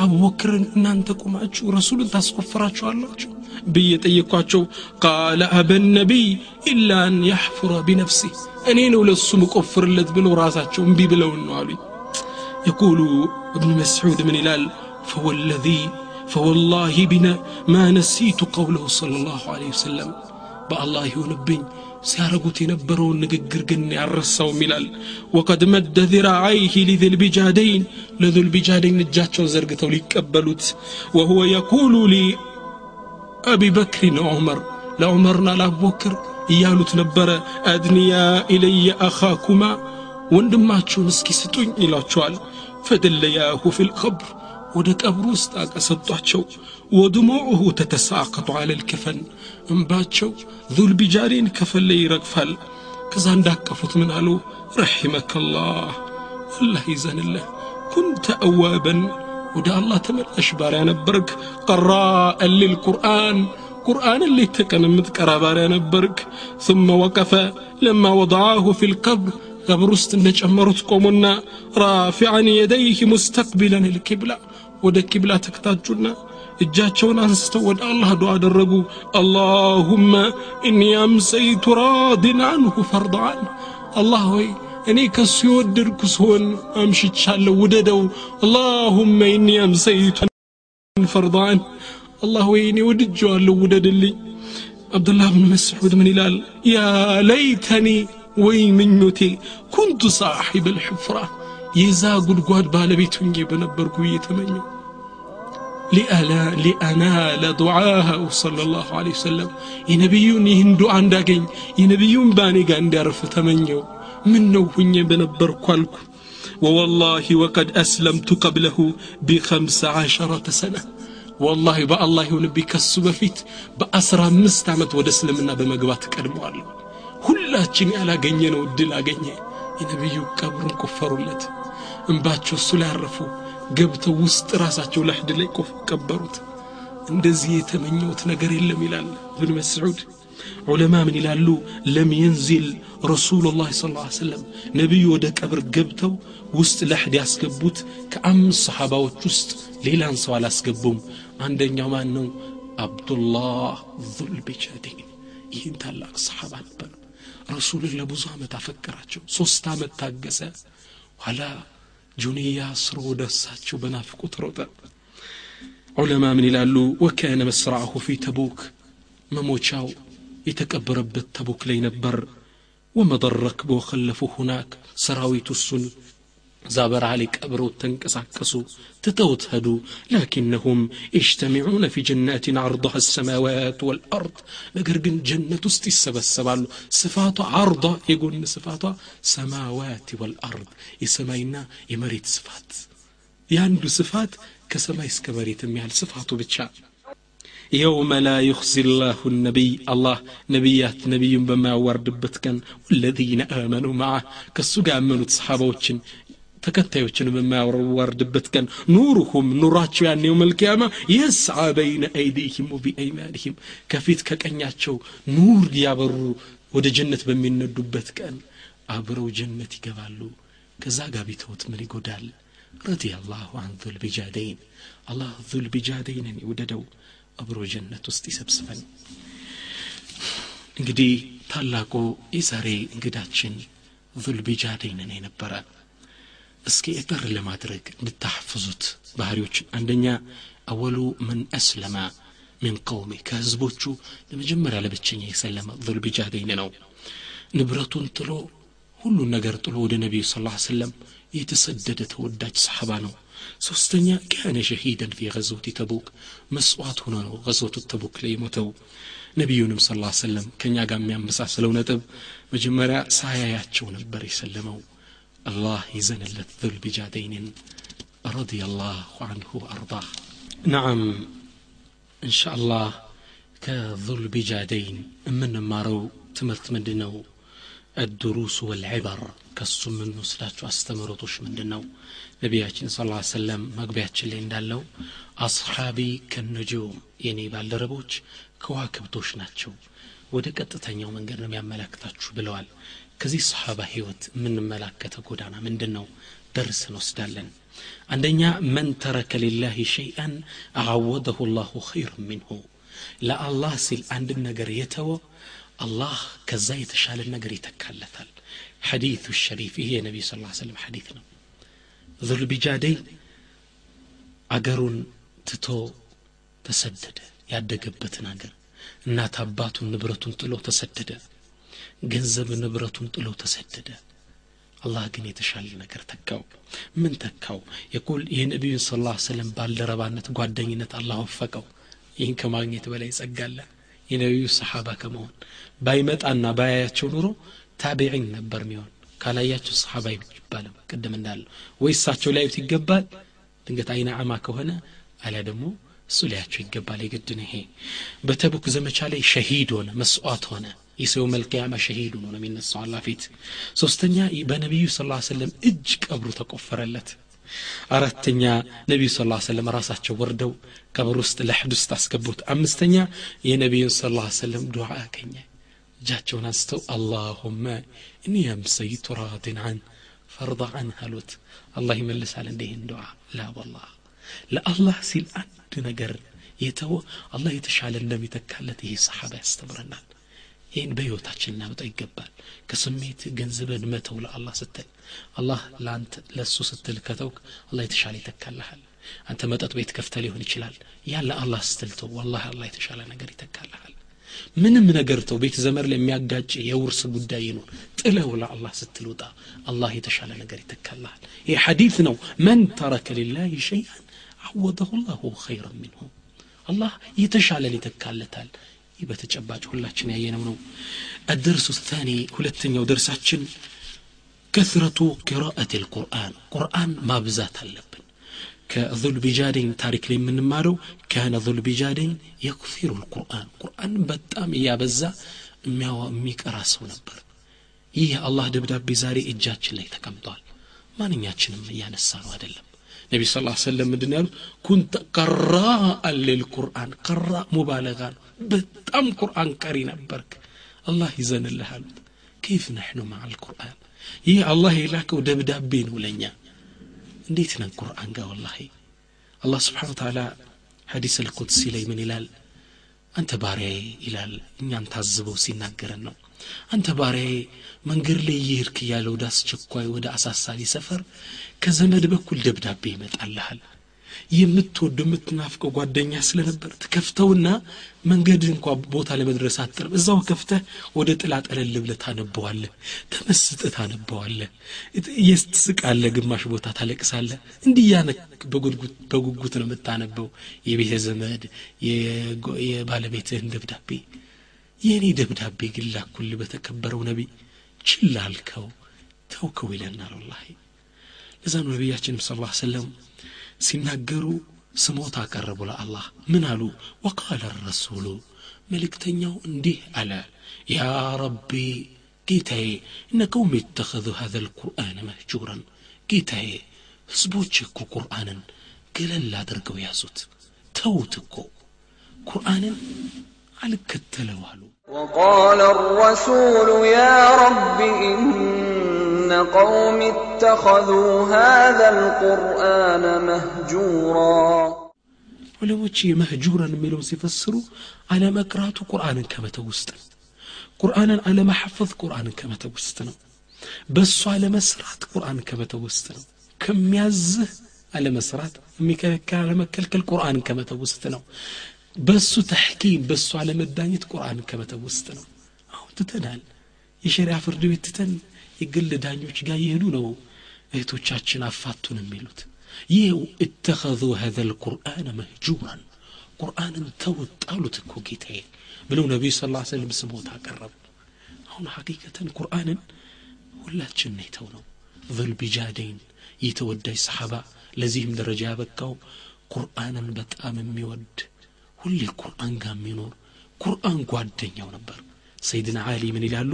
Speaker 1: أبو بكر أن أنتكم أتشو رسول تسقفراتشو الله أتشو بيتيقاتشو قال أبا النبي إلا أن يحفر بنفسه أنين ولا السم كفر اللذ بنو راساتشو بلون يقول ابن مسعود من إلال فوالذي فوالله بنا ما نسيت قوله صلى الله عليه وسلم بأ الله ينبين سيارقوتي نبرون نققر قني ملال وقد مد ذراعيه لذي البجادين لذي البجادين نجاتشو زرقتو ليكبلوت وهو يقول لي አቢ አቢበክሪን ዑመር ለዑመርና ለአቡበክር እያሉት ነበረ። አድንያ ኢለየ አኻኩማ ወንድማችሁን እስኪ ስጡኝ ይሏቸዋል። ፈደለያሁ ፊል ቀብር ወደ ቀብሩ ውስጥ አቀሰጧቸው ወድሙዑሁ ተተሳቀጡ አለ ልክፈን እምባቸው ዙልቢጃሬን ከፈን ላይ ይረግፋል። ከዛ እንዳቀፉት ምን አሉ? ረሒመከ አላህ ይዘንለህ ኩንተ አዋበን ودا الله تمر أشبار أنا برك قراء للقرآن. قرآن اللي تكن مذكرة بار يا نبرك ثم وقف لما وضعه في القبر. غبرست استنج أمرت قومنا. رافعا يديه مستقبلا الكبلة. ودا الكبلة تكتاجنا إجاتشون أنستو الله دعاء درقو. اللهم إني أمسيت راض عنه فرض عنه. الله وي እኔ ከሱ የወደድኩ ስሆን አምሽቻለሁ። ውደደው። አላሁመ ኢኒ አምሰይቱ ፈርዳን አላህ ወይ እኔ ወድጀዋለሁ ውደድልኝ። አብዱላህ ብን መስዑድ ምን ይላል? ያ ለይተኒ ወይ ምኞቴ ኩንቱ ሳሒብ ልሕፍራ የዛ ጉድጓድ ባለቤት ሁኜ በነበርኩ እየተመኘው ሊአናለ ዱዓሃው ሰለላሁ ዐለይሂ ወሰለም የነቢዩን ይህን ዱዓ እንዳገኝ የነቢዩን ባኔ ጋር እንዲያርፍ ተመኘው ምን ነው ሁኜ በነበርኩ አልኩ ووالله وقد أسلمت قبله بخمس عشرة سنة والله በአላህ ይሁንብኝ ከሱ በፊት በአስራ አምስት ዓመት ወደ እስልምና በመግባት ቀድመዋለሁ ሁላችን ያላገኘነው እድል አገኘ የነቢዩ ቀብሩን ቆፈሩለት እንባቸው እሱ ላይ አረፉ ገብተው ውስጥ ራሳቸው ለሕድ ላይ ቀበሩት እንደዚህ የተመኘውት ነገር የለም ይላል ብን መስዑድ ዑለማ ምን ይላሉ ለም የንዚል ረሱሉላህ ስ ሰለም ነቢዩ ወደ ቀብር ገብተው ውስጥ ለሕድ ያስገቡት ከአምስት ሰሓባዎች ውስጥ ሌላን ሰው አላስገቡም። አንደኛው ማን ነው? አብዱላህ ዙልቢጃዴን ይህን ታላቅ ሰሓባ ነበር። ረሱልን ለብዙ ዓመት አፈቀራቸው። ሶስት ዓመት ታገሰ። ኋላ ጁንያ ስሮ ወደ እሳቸው በናፍቆት ሮጠ። ዑለማ ምን ይላሉ? ወካነ መስራዐሁ ፊ ተቡክ። መሞቻው የተቀበረበት ተቡክ ላይ ነበር ومضر ركبو خلفو هناك سراوي تسن زابر عليك أبرو تنكسو تتوت هدو لكنهم اجتمعون في جنات عرضها السماوات والأرض لقرق جنة استسب السبال صفات عرض يقول صفات سماوات والأرض يسمينا يمريت صفات يعني صفات كسماء اسكبريت ميال صفات بتشعب የውመ ላ ዩክዚ ላሁ ነቢይ አላህ ነቢያት ነቢዩን በማያዋርድበት ቀን ወለዚነ አመኑ መዓ ከእሱ ጋር ያመኑት ሰሓባዎችን ተከታዮችን በማያዋርድበት ቀን ኑሩሁም ኑሯቸው ያን የውም ልቅያማ የስዓ በይነ አይዲህም ወቢአይማንህም ከፊት ከቀኛቸው ኑር ያበሩ ወደ ጀነት በሚነዱበት ቀን አብረው ጀነት ይገባሉ። ከዛ ጋር ቢተውት ምን ይጎዳል? ረዲ አላሁ አን ዙልቢጃደይን አላህ ዙልቢጃደይንን ይውደደው። አብሮ ጀነት ውስጥ ይሰብስበን። እንግዲህ ታላቁ የዛሬ እንግዳችን ዙልቢጃደይንን የነበረ እስኪ እጠር ለማድረግ እንድታሐፍዙት ባህሪዎችን አንደኛ አወሉ ምን አስለመ ምን ቀውሜ ከህዝቦቹ ለመጀመሪያ ለብቸኛ የሰለመ ዙልቢጃደይን ነው። ንብረቱን ጥሎ ሁሉን ነገር ጥሎ ወደ ነቢዩ ስ ሰለም የተሰደደ ተወዳጅ ሰሓባ ነው ሶስተኛ ካነ ሸሂደን ፊ ገዝወት ተቡክ መስዋዕት ሆኖ ነው ገዝወቱ ተቡክ ላይ የሞተው ነቢዩንም ስ ሰለም ከእኛ ጋር የሚያመሳስለው ነጥብ መጀመሪያ ሳያያቸው ነበር የሰለመው الله يزنلت ذو البجادين رضي الله عنه وأرضاه نعم إن شاء الله كذو البجادين من مارو تمرت مندنو الدروس والعبر كسم من نسلاتو استمرتوش مندنو ነቢያችን ስ ሰለም መግቢያችን ላይ እንዳለው አስሓቢ ከነጆም የኔ ባልደረቦች ከዋክብቶች ናቸው ወደ ቀጥተኛው መንገድ ነው የሚያመላክታችሁ ብለዋል ከዚህ ሰሓባ ህይወት የምንመላከተው ጎዳና ምንድን ነው درس نوسدالن عندنا من ترك لله شيئا أعوضه الله خيرا منه لا الله سيل عند النجر يتو الله كزايت شال النجر يتكالثل حديث الشريف هي النبي صلى الله عليه وسلم حديثنا ዙልቢጃደይ አገሩን ትቶ ተሰደደ። ያደገበትን አገር እናት አባቱን ንብረቱን ጥሎ ተሰደደ። ገንዘብ ንብረቱን ጥሎ ተሰደደ። አላህ ግን የተሻለ ነገር ተካው። ምን ተካው? የቁል የነቢዩን ስ ላ ሰለም ባልደረባነት ጓደኝነት አላህ ወፈቀው። ይህን ከማግኘት በላይ ጸጋለ የነቢዩ ሰሓባ ከመሆን ባይመጣና ባያያቸው ኑሮ ታቢዒን ነበር ሚሆን ካላያቸው ሰሓባ ይባልም። ቅድም እንዳለው ወይ እሳቸው ሊያዩት ይገባል። ድንገት አይነ አማ ከሆነ አሊያ ደግሞ እሱ ሊያቸው ይገባል። የግድ ነው ይሄ። በተቡክ ዘመቻ ላይ ሸሂድ ሆነ መስዋዕት ሆነ። የሰው መልቅያማ ሆኖ ነው የሚነሳው አላ ፊት። ሶስተኛ በነቢዩ ስ ሰለም እጅ ቀብሩ ተቆፈረለት። አራተኛ ነቢዩ ስ ሰለም ራሳቸው ወርደው ቀብር ውስጥ ለሕድ ውስጥ አስገቡት። አምስተኛ የነቢዩን ስ ሰለም ዱዓ አገኘ እጃቸውን አንስተው አላሁመ እኒ አምሰይቱ ራድን አን ፈርض አን አሉት አላህ ይመልሳል እንዲህን ዱዓ ላ ለአላህ ሲል አንድ ነገር የተወ አላህ የተሻለ እንደሚተካለት ይሄ ሰሓባ ያስተምረናል። ይህን በህይወታችን እናመጣው ይገባል። ከስሜት ገንዘብን መተው ለአላህ ስትል አላህ ለአንተ ለእሱ ስትል ከተውክ አላህ የተሻለ ይተካልሃል። አንተ መጠጥ ቤት ከፍተ ሊሆን ይችላል። ያ ለአላህ ስትል ተው። ወላሂ የተሻለ ነገር ይተካልሃል ምንም ነገር ተው ቤት ዘመር ላይ የሚያጋጭ የውርስ ጉዳይ ይኖር ጥለው ለአላህ ስትል ውጣ አላህ የተሻለ ነገር ይተካልሃል ይህ ሐዲት ነው መን ተረከ ሊላህ ሸይአን አወደሁ ላሁ ኸይረን ሚንሁ አላህ የተሻለን ይተካለታል ይህ በተጨባጭ ሁላችን ያየነው ነው الدرس الثاني ሁለተኛው ደርሳችን كثرة قراءة القرآن قرآن ما بزات አለብን ከዙልቢጃደኝ ታሪክ ላይ የምንማረው ካነ ዙልቢጃደኝ የክፊሩ ልቁርአን ቁርአን በጣም እያበዛ የሚቀራ ሰው ነበር ይህ የአላህ ደብዳቤ ዛሬ እጃችን ላይ ተቀምጧል ማንኛችንም እያነሳ ነው አይደለም ነቢ ስ ሰለም ምንድን ያሉት ኩንተ ቀራአን ልልቁርአን ቀራ ሙባለጋ ነው በጣም ቁርአን ቀሪ ነበርክ አላህ ይዘንልህ አሉት ከይፍ ነሕኑ መዓ ልቁርአን ይህ አላህ የላከው ደብዳቤ ነው ለእኛ እንዴት ነን ቁርአን ጋር ወላሂ? አላህ ስብሓን ተዓላ ሐዲስ አልቁድሲ ላይ ምን ይላል? አንተ ባሪያዬ ይላል። እኛን ታዝበው ሲናገረን ነው። አንተ ባሪያዬ መንገድ ላይ እየሄድክ እያለ ወደ አስቸኳይ ወደ አሳሳቢ ሰፈር ከዘመድ በኩል ደብዳቤ ይመጣልሃል የምትወዱ የምትናፍቀው ጓደኛ ስለነበር ትከፍተውና መንገድ እንኳ ቦታ ለመድረስ አጥርም እዛው ከፍተህ ወደ ጥላ ጠለል ብለ ታነበዋለህ ተመስጥ ታነበዋለህ። የስትስቃለ ግማሽ ቦታ ታለቅሳለ እንዲህ በጉጉት ነው የምታነበው። የቤተ ዘመድ የባለቤትህን ደብዳቤ የእኔ ደብዳቤ ግን በተከበረው ነቢ ችላ አልከው ተውከው ይለናል ወላሂ። ለዛ ነው ነቢያችንም ስ ሰለም ሲናገሩ ስሞታ አቀረቡ ለአላህ ምን አሉ ወቃለ ረሱሉ መልእክተኛው እንዲህ አለ ያ ረቢ ጌታዬ እነ ቀውም የተኸذ هذا القرآن مهجورا ጌታዬ ህዝቦች እኮ ቁርአንን ገለል አድርገው ያዙት ተውት እኮ ቁርአንን አልከተለው አሉ
Speaker 2: وقال الرسول يا رب إن قوم اتخذوا هذا القرآن مهجورا
Speaker 1: ዑለሞች የመህጁረን የሚለውን ሲፈስሩ አለመቅራቱ ቁርአንን ከመተው ውስጥ ነው ቁርአንን አለመሐፈዝ ቁርአንን ከመተው ውስጥ ነው በእሱ አለመስራት ቁርአን ከመተው ውስጥ ነው ከሚያዝህ አለመስራት የሚከለከል አለመከልከል ቁርአንን ከመተው ውስጥ ነው በሱ ተሕኪም በሱ አለመዳኘት ቁርአንን ከመተው ውስጥ ነው አሁን ትተናል የሸሪያ ፍርድ ቤት ትተን የግል ዳኞች ጋር የሄዱ ነው እህቶቻችን አፋቱን የሚሉት ይህ እተኸዙ ሀዘ ልቁርአን መህጁራን ቁርአንን ተወጣሉት እኮ ጌታዬ ብለው ነቢዩ ስ ላ ስለም ስሞት አቀረቡ አሁን ሐቂቀተን ቁርአንን ሁላችን ነይተው ነው ዙልቢጃደይን ይህ ተወዳጅ ሰሓባ ለዚህም ደረጃ ያበቃው ቁርአንን በጣም የሚወድ ሁሌ ቁርአን ጋር የሚኖር ቁርአን ጓደኛው ነበር። ሰይድና አሊ ምን ይላሉ?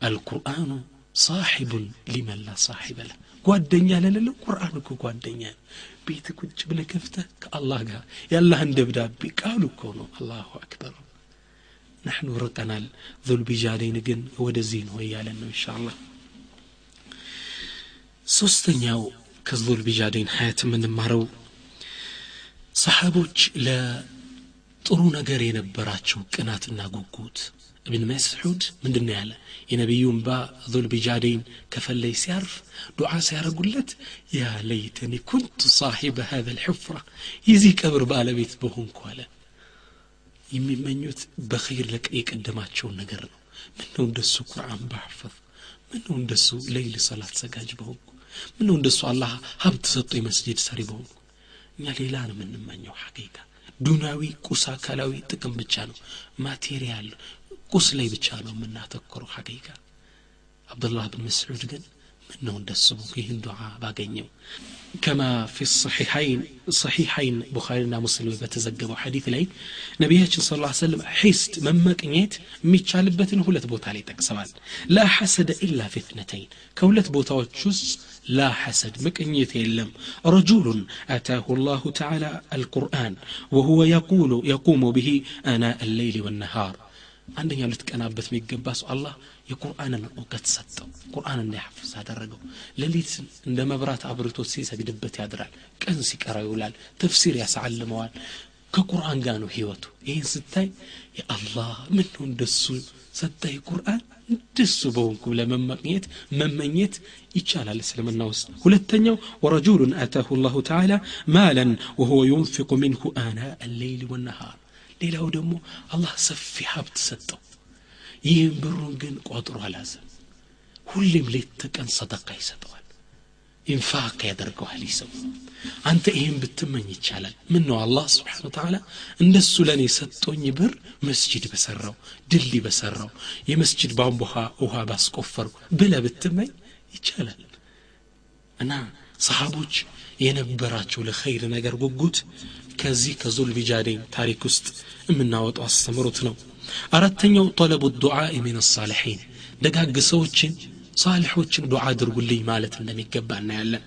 Speaker 1: አልቁርአኑ ሳሒቡን ሊመን ላ ሳሒበ ለ ጓደኛ ለሌለው ቁርአን እኮ ጓደኛ ቤት ቁጭ ብለ ከፍተህ ከአላህ ጋር የአላህን ደብዳቤ ቃሉ እኮ ነው። አላሁ አክበር። ናሕኑ ርቀናል። ዙልቢጃደይን ግን ወደዚህ ነው እያለን ነው እንሻ አላህ ሶስተኛው ከዙል ቢጃዴን ሀያት የምንማረው ሰሓቦች ጥሩ ነገር የነበራቸው ቅናትና ጉጉት እብን መስዑድ ምንድን ነው ያለ የነቢዩ እምባ ዙልቢጃዴን ከፈለይ ሲያርፍ ዱዓ ሲያደረጉለት ያ ለይተኒ ኩንቱ ሳሒበ ሀዘ ልሕፍራ የዚህ ቀብር ባለቤት በሆንኩ አለ የሚመኙት በኸይር የቀደማቸውን ነገር ነው ምነው እንደሱ ቁርአን ባሕፈፍ ምነው እንደሱ ለይል ሰላት ሰጋጅ በሆንኩ ምነው እንደሱ አላህ ሀብት ሰጡ የመስጅድ ሰሪ በሆንኩ እኛ ሌላ ነው የምንመኘው ሐቂቃ ዱናዊ ቁስ አካላዊ ጥቅም ብቻ ነው ማቴሪያል ቁስ ላይ ብቻ ነው የምናተኩረው ሀቂቃ አብዱላህ ብን መስዑድ ግን ምን ነው ደስ ብሎ ይህን ዱዓ ባገኘው ከማ ፊ ሰሒሐይን ሰሒሐይን ቡኻሪና ሙስሊም በተዘገበው ሐዲት ላይ ነቢያችን ስለ ላ ሰለም ሒስድ መመቅኘት የሚቻልበትን ሁለት ቦታ ላይ ጠቅሰዋል ላ ሐሰደ ኢላ ፊትነተይን ከሁለት ቦታዎች ውስጥ لا حسد مكن يتيلم رجل أتاه الله تعالى القرآن وهو يقول يقوم به أنا الليل والنهار. عندنا يلتك أنا بث الله يقرآن وقد ست قرآن اللي حفظ هذا الرجل لليت عندما برات عبرتو سيسا قدبت يا درال كنسي كرا يولال تفسير يا سعلموال ከቁርአን ጋር ነው ህይወቱ ይህን ስታይ የአላህ ምን ነው እንደሱ ሰጠኝ ቁርአን እንደሱ በሆንኩ ለመመቅኘት መመኘት ይቻላል እስልምና ውስጥ ሁለተኛው ወረጁሉን አታሁ ላሁ ተዓላ ማለን ወሁወ ዩንፊቁ ሚንሁ አና አለይል ወነሃር ሌላው ደግሞ አላህ ሰፊ ሀብት ሰጠው ይህም ብሩን ግን ቆጥሮ አላዘም ሁሌም ሌት ተቀን ሰደቃ ይሰጠዋል ኢንፋቅ ያደርገዋል ይህ ሰው አንተ ይህን ብትመኝ ይቻላል ምን ነው አላህ ስብሓን ተዓላ እንደሱ ለእኔ ሰጦኝ ብር መስጅድ በሰራው ድልድይ በሰራው የመስጅድ ቧንቧ ውሃ ባስቆፈሩ ብለ ብትመኝ ይቻላል እና ሰሃቦች የነበራቸው ለኸይር ነገር ጉጉት ከዚህ ከዙል ቢጃዴን ታሪክ ውስጥ የምናወጣው አስተምሮት ነው አራተኛው ጠለቡ ዱዓኢ ሚን ሳሊሒን ደጋግ ሰዎችን ሳሊሖችን ዱዓ አድርጉልኝ ማለት እንደሚገባ እናያለን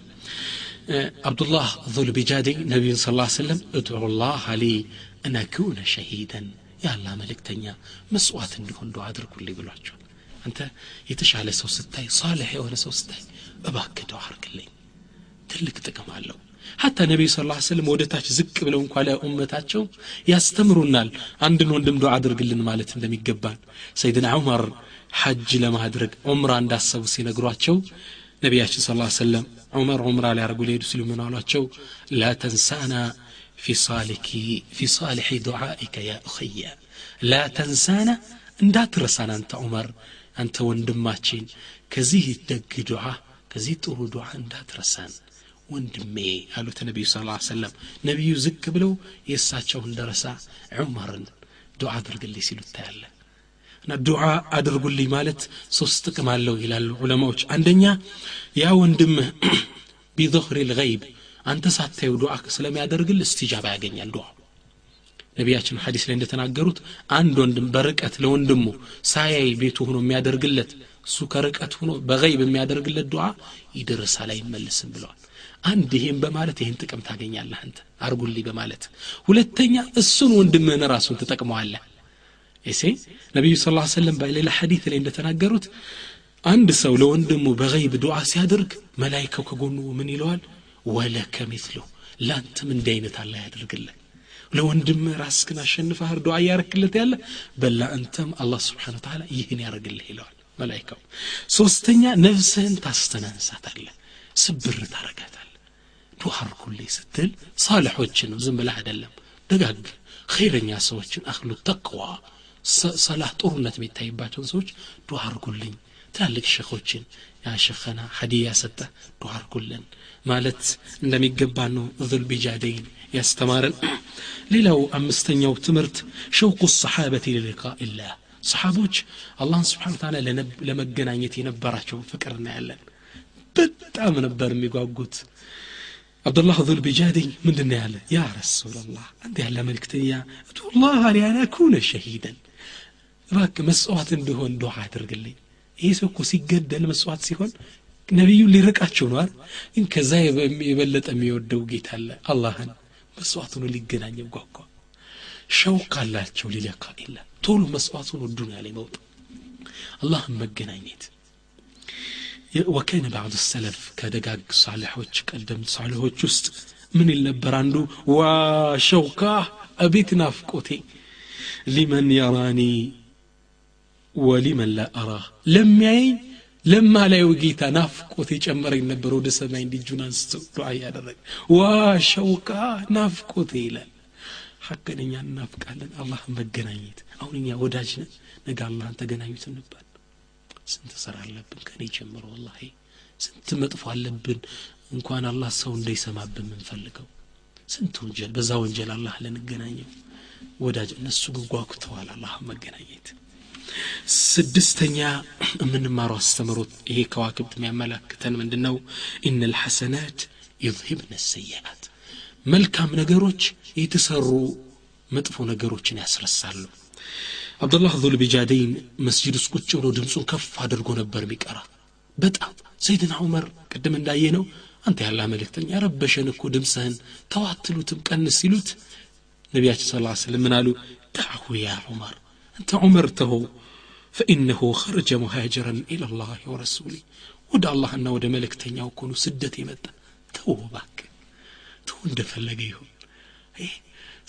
Speaker 1: አብዱላህ ዙል ቢጃዴ ነቢዩን ስ ላ ሰለም እድዑ ላህ ሊ እነ ክውነ ሸሂደን የአላ መልእክተኛ መስዋዕት እንዲሆን ዱዓ አድርጉልኝ ብሏቸዋል አንተ የተሻለ ሰው ስታይ ሳልሕ የሆነ ሰው ስታይ እባክህ ዱዓ አርግልኝ ትልቅ ጥቅም አለው ሐታ ነቢዩ ስ ላ ስለም ወደ ታች ዝቅ ብለው እንኳ ለኡመታቸው ያስተምሩናል አንድን ወንድም ዱዓ አድርግልን ማለት እንደሚገባን ሰይድና ዑመር ሐጅ ለማድረግ ዑምራ እንዳሰቡ ሲነግሯቸው ነቢያችን ስ ሰለም ዑመር ዑምራ ሊያደርጉ ሊሄዱ ሲሉ ምን አሏቸው? ላ ተንሳና ፊ ሳሊሒ ዱዓኢከ ያ እኸየ ላ ተንሳና እንዳትረሳን አንተ ዑመር አንተ ወንድማችን ከዚህ ደግ ዱዓ ከዚህ ጥሩ ዱዓ እንዳትረሳን ወንድሜ አሉት ነቢዩ ስ ሰለም ነቢዩ ዝቅ ብለው የእሳቸውን ደረሳ ዑመርን ዱዓ አድርግልኝ ሲሉ ታያለ እና ዱዓ አድርጉልኝ ማለት ሶስት ጥቅም አለው ይላሉ ዑለማዎች። አንደኛ ያ ወንድምህ ቢظህር ልገይብ አንተ ሳታዩ ዱዓ ስለሚያደርግል እስትጃባ ያገኛል ዱዓ። ነቢያችን ሐዲስ ላይ እንደተናገሩት አንድ ወንድም በርቀት ለወንድሙ ሳያይ ቤቱ ሆኖ የሚያደርግለት እሱ ከርቀት ሆኖ በገይብ የሚያደርግለት ዱዓ ይደርሳል አይመልስም ብለዋል። አንድ ይሄን በማለት ይህን ጥቅም ታገኛለህ አንተ አርጉልኝ በማለት። ሁለተኛ እሱን ወንድምህን ራሱን ትጠቅመዋለህ እሴ ነቢዩ ስ ሰለም በሌላ ሐዲት ላይ እንደተናገሩት አንድ ሰው ለወንድሙ በገይብ ዱዓ ሲያደርግ መላይካው ከጎኑ ምን ይለዋል? ወለከ ሚትሉ ለአንተም እንዲህ አይነት አላ ያደርግልህ። ለወንድም ራስክን አሸንፈህ ዱዓ እያረክለት ያለ በላ አንተም አላህ ስብሓን ተላ ይህን ያደርግልህ ይለዋል መላይካው ሶስተኛ ነፍስህን ታስተናንሳታለህ ስብር ታረጋታል ዱዓ ስትል ሳልሖችን ዝም ብለህ አይደለም። ደጋግ ኸይረኛ ሰዎችን አክሉ ተቅዋ ሰላህ ጦርነት የሚታይባቸውን ሰዎች ዱዓ አርጉልኝ ትላልቅ ሸኾችን ያ ሸኸና ሀዲያ ሰጠ ዱዓ አርጉልን ማለት እንደሚገባ ነው ዙል ቢጃደይን ያስተማረን ሌላው አምስተኛው ትምህርት ሸውቁ ሰሓበት ሊሊቃ ኢላህ ሰሓቦች አላህን ስብሓን ታላ ለመገናኘት የነበራቸውን ፍቅር እናያለን በጣም ነበር የሚጓጉት አብዱላህ ዙል ቢጃደኝ ምንድን ያለ ያ ረሱላላህ አንተ ያለ መልክተኛ እቱላህ ሊያና ኩነ ሸሂደን እባክ መስዋዕት እንዲሆን ዱዓ አድርግልኝ። ይህ ሰው እኮ ሲገደል መስዋዕት ሲሆን ነቢዩ ሊርቃቸው ነው ግን ከዛ የበለጠ የሚወደው ጌታ አለ አላህን። መስዋዕት ሆኖ ሊገናኝ ጓጓ። ሸውቅ አላቸው ሊለካ ኢላ ቶሎ መስዋዕት ሆኖ ዱንያ ላይ መውጣ አላህን መገናኘት። ወከነ ባዕድ ሰለፍ ከደጋግ ሳሊሖች ቀደምት ሳሊሖች ውስጥ ምን ይል ነበር አንዱ? ዋ ሸውካ አቤት ናፍቆቴ! ሊመን የራኒ ወሊመን ላ አራ ለሚያየኝ ለማላየው ጌታ ናፍቆት የጨመረኝ ነበር ወደ ሰማይ እንዲጁን አንስቶ ዱዓ እያደረገ። ዋ ሸውካ ናፍቆቴ ይላል። ሐቅን እናፍቃለን። አላህ መገናኘት። አሁን እኛ ወዳጅ ነን። ነገ አላህን ተገናኙት እንባል ስንት ስራ አለብን ከኔ ጀምሮ ወላሂ። ስንት መጥፎ አለብን። እንኳን አላህ ሰው እንዳይሰማብን የምንፈልገው። ስንት ወንጀል በዛ ወንጀል አላህ ልንገናኘው። ወዳጅ እነሱ ግን አላህ መገናኘት ስድስተኛ የምንማረው አስተምሮት ይሄ ከዋክብት የሚያመላክተን ምንድን ነው ኢነ ልሐሰናት ዩዝሂብነ ሰይአት። መልካም ነገሮች የተሰሩ መጥፎ ነገሮችን ያስረሳሉ። አብዱላህ ዙልቢጃደይን መስጂድ ውስጥ ቁጭ ብሎ ድምፁን ከፍ አድርጎ ነበር የሚቀራ። በጣም ሰይድና ዑመር ቅድም እንዳየ ነው አንተ ያላ መልእክተኛ ረበሸን እኮ ድምፅህን ተዋትሉትም ቀንስ ሲሉት ነቢያችን ስ ስለም ምን አሉ? ዳዕሁ ያ ዑመር አንተ ዑመር ተሆ ፈኢነሁ ኸረጀ ሙሃጅረን ኢላላህ ወረሱሊ ወደ አላህና ወደ መልእክተኛው እኮኑ ስደት የመጣ ተው ባክ ተው እንደፈለገ ይሁን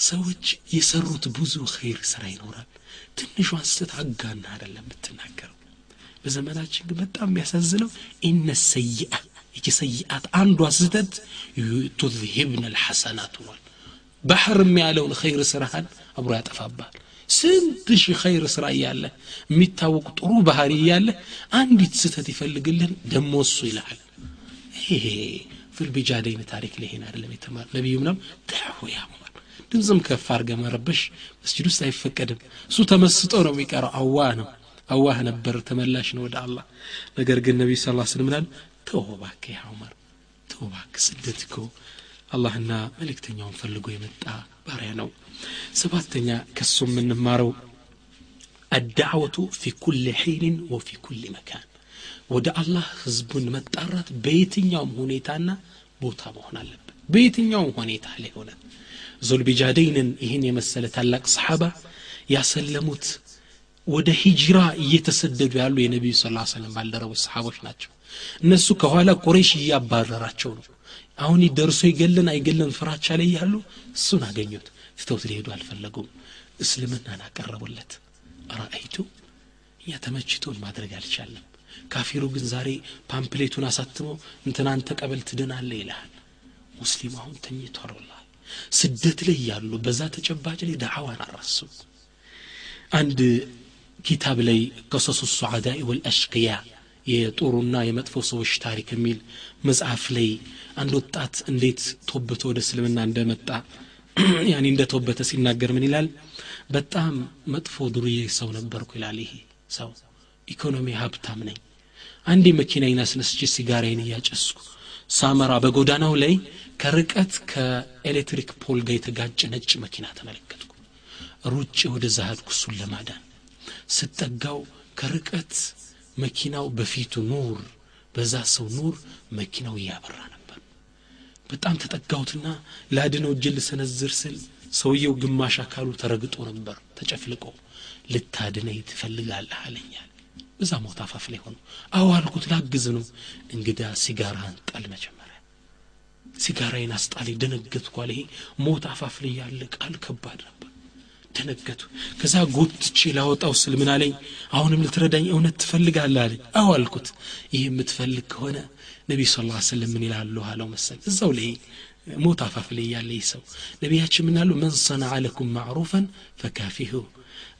Speaker 1: ሰዎች የሰሩት ብዙ ኸይር ስራ ይኖራል ትንሿን ስተት አጋና አይደለም የምትናገረው በዘመናችን ግን በጣም የሚያሳዝነው ኢነ ሰይአ ይቺ ሰይአት አንዷ ስህተት ቱዝሂብነ ልሐሰናት ሆኗል ባህርም ያለውን ኸይር ስራህን አብሮ ያጠፋብሃል ስንት ሺህ ኸይር ስራ እያለ የሚታወቅ ጥሩ ባህሪ እያለ አንዲት ስህተት ይፈልግልን ደሞ እሱ ይልሃል ይሄ ፊልቢጃደይን ታሪክ ላይ ይሄን አይደለም የተማር። ነቢዩ ምናም ዳሁ ያ ዑመር ድምፅም ከፍ አርገ መረበሽ መስጅድ ውስጥ አይፈቀድም። እሱ ተመስጦ ነው የሚቀረው። አዋህ ነው። አዋህ ነበር ተመላሽ ነው ወደ አላህ። ነገር ግን ነቢዩ ስ ስለም ላሉ ተው እባክህ ያ ዑመር ተው እባክህ ስደት እኮ አላህና መልእክተኛውን ፈልጎ የመጣ ባሪያ ነው ሰባተኛ ከሱ የምንማረው አዳዕወቱ ፊ ኩል ሒንን ወፊ ኩል መካን ወደ አላህ ህዝቡን መጣራት በየትኛውም ሁኔታና ቦታ መሆን አለበት በየትኛውም ሁኔታ ላይ ሆነ ዙልቢጃደይንን ይህን የመሰለ ታላቅ ሰሓባ ያሰለሙት ወደ ሂጅራ እየተሰደዱ ያሉ የነቢዩ ስ ሰለም ባልደረቦች ሰሓቦች ናቸው እነሱ ከኋላ ቁሬሽ እያባረራቸው ነው አሁን ደርሶ ይገለን አይገለን ፍራቻ ላይ ያሉ እሱን አገኙት። ትተውት ሊሄዱ አልፈለጉም። እስልምናን አቀረቡለት። አራአይቱ እኛ ተመችቶን ማድረግ አልቻለም ካፊሩ ግን ዛሬ ፓምፕሌቱን አሳትመው እንትናን ተቀበል ትድናለ ይልሃል። ሙስሊም አሁን ተኝቷል። ስደት ላይ ያሉ በዛ ተጨባጭ ላይ ዳዕዋን አረሱ አንድ ኪታብ ላይ ቀሰሱ ሱዓዳኢ ወልአሽቅያ የጦሩና የመጥፎ ሰዎች ታሪክ የሚል መጽሐፍ ላይ አንድ ወጣት እንዴት ቶብቶ ወደ እስልምና እንደመጣ ያኔ እንደ ቶበተ ሲናገር ምን ይላል? በጣም መጥፎ ዱርዬ ሰው ነበርኩ ይላል ይሄ ሰው። ኢኮኖሚ ሀብታም ነኝ። አንዴ መኪናዬን አስነስቼ ሲጋራዬን እያጨስኩ ሳመራ በጎዳናው ላይ ከርቀት ከኤሌክትሪክ ፖል ጋር የተጋጨ ነጭ መኪና ተመለከትኩ። ሩጭ ሄድኩ እሱን ለማዳን ስጠጋው ከርቀት መኪናው በፊቱ ኑር በዛ ሰው ኑር መኪናው እያበራ ነበር። በጣም ተጠጋሁትና ላድነው እጅን ልሰነዝር ስል ሰውየው ግማሽ አካሉ ተረግጦ ነበር ተጨፍልቆ። ልታድነኝ ትፈልጋለህ? አለኛል እዛ ሞት አፋፍ ላይ ሆኖ። አዎ ላግዝ ነው። እንግዳ ሲጋራህን ጣል መጀመሪያ። ሲጋራዬን አስጣሌ ደነገጥኩ ይሄ ሞት አፋፍ ላይ ያለ ቃል ከባድ ነበር ደነገጡ። ከዛ ጎትቼ ላወጣው ስል ምን አለኝ? አሁንም ልትረዳኝ እውነት ትፈልጋለህ አለኝ። አዎ አልኩት። ይህ የምትፈልግ ከሆነ ነቢዩ ስ ላ ስለም ምን ይላሉ? አለው መሰል እዛው ላይ ሞት አፋፍ ላይ ያለ ይህ ሰው ነቢያችን ምናሉ መን ሰነዐ ለኩም ማዕሩፈን ፈካፊሁ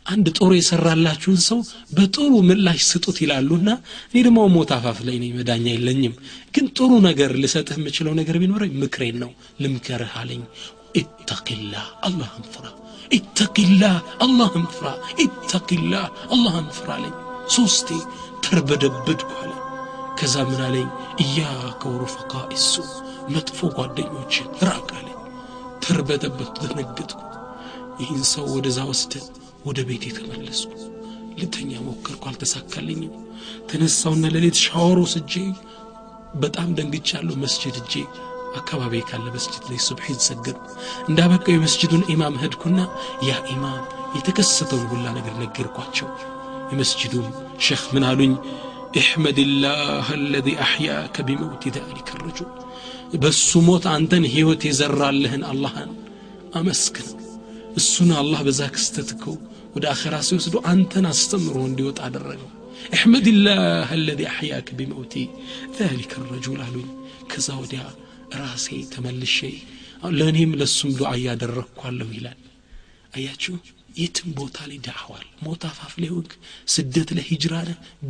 Speaker 1: አንድ ጥሩ የሰራላችሁን ሰው በጥሩ ምላሽ ስጡት ይላሉና እኔ ደግሞ ሞት አፋፍ ላይ ነኝ መዳኛ የለኝም። ግን ጥሩ ነገር ልሰጥህ የምችለው ነገር ቢኖረኝ ምክሬን ነው። ልምከርህ አለኝ። ኢተቂላህ አላህን ፍራ ኢተቂላህ አላህን ፍራ ኢተቂላህ አላህን ፍራ አለኝ። ሶስቴ ተርበደበድኩ አለ። ከዛ ምን አለኝ? እያከ ወሩፈቃ እሱ መጥፎ ጓደኞችን ራቅ አለኝ። ተርበደበድኩ ደነገጥኩ ይህን ሰው ወደዛ ወስደን ወደ ቤት የተመለስኩ ልተኛ ሞከርኩ አልተሳካልኝም። ተነሳውና ሌሊት ሻወር ወስጄ በጣም ደንግቻለሁ መስጅድ እጄ አካባቢ ካለ መስጅድ ላይ ሱብሒን ሰገድ እንዳበቃው የመስጅዱን ኢማም ሄድኩና ያ ኢማም የተከሰተውን ሁላ ነገር ነገርኳቸው የመስጅዱም ሼክ ምን አሉኝ احمد الله الذي أحياك بموت ذلك الرجل በሱ ሞት አንተን ህይወት የዘራልህን አላህን አመስግን እሱን አላህ በዛ ክስተት እኮ ወደ አኸራ ሲወስዶ አንተን አስተምሮ እንዲወጣ አደረገው احمد الله الذي أحياك بموتي ذلك الرجل አሉኝ ከዛ ወዲያ ራሴ ተመልሼ ለእኔም ለሱም ዱዓ እያደረግኳለሁ ይላል። አያችሁ? የትም ቦታ ላይ ዳዕዋል። ሞት አፋፍ ሆንክ ስደት ላይ ሂጅራ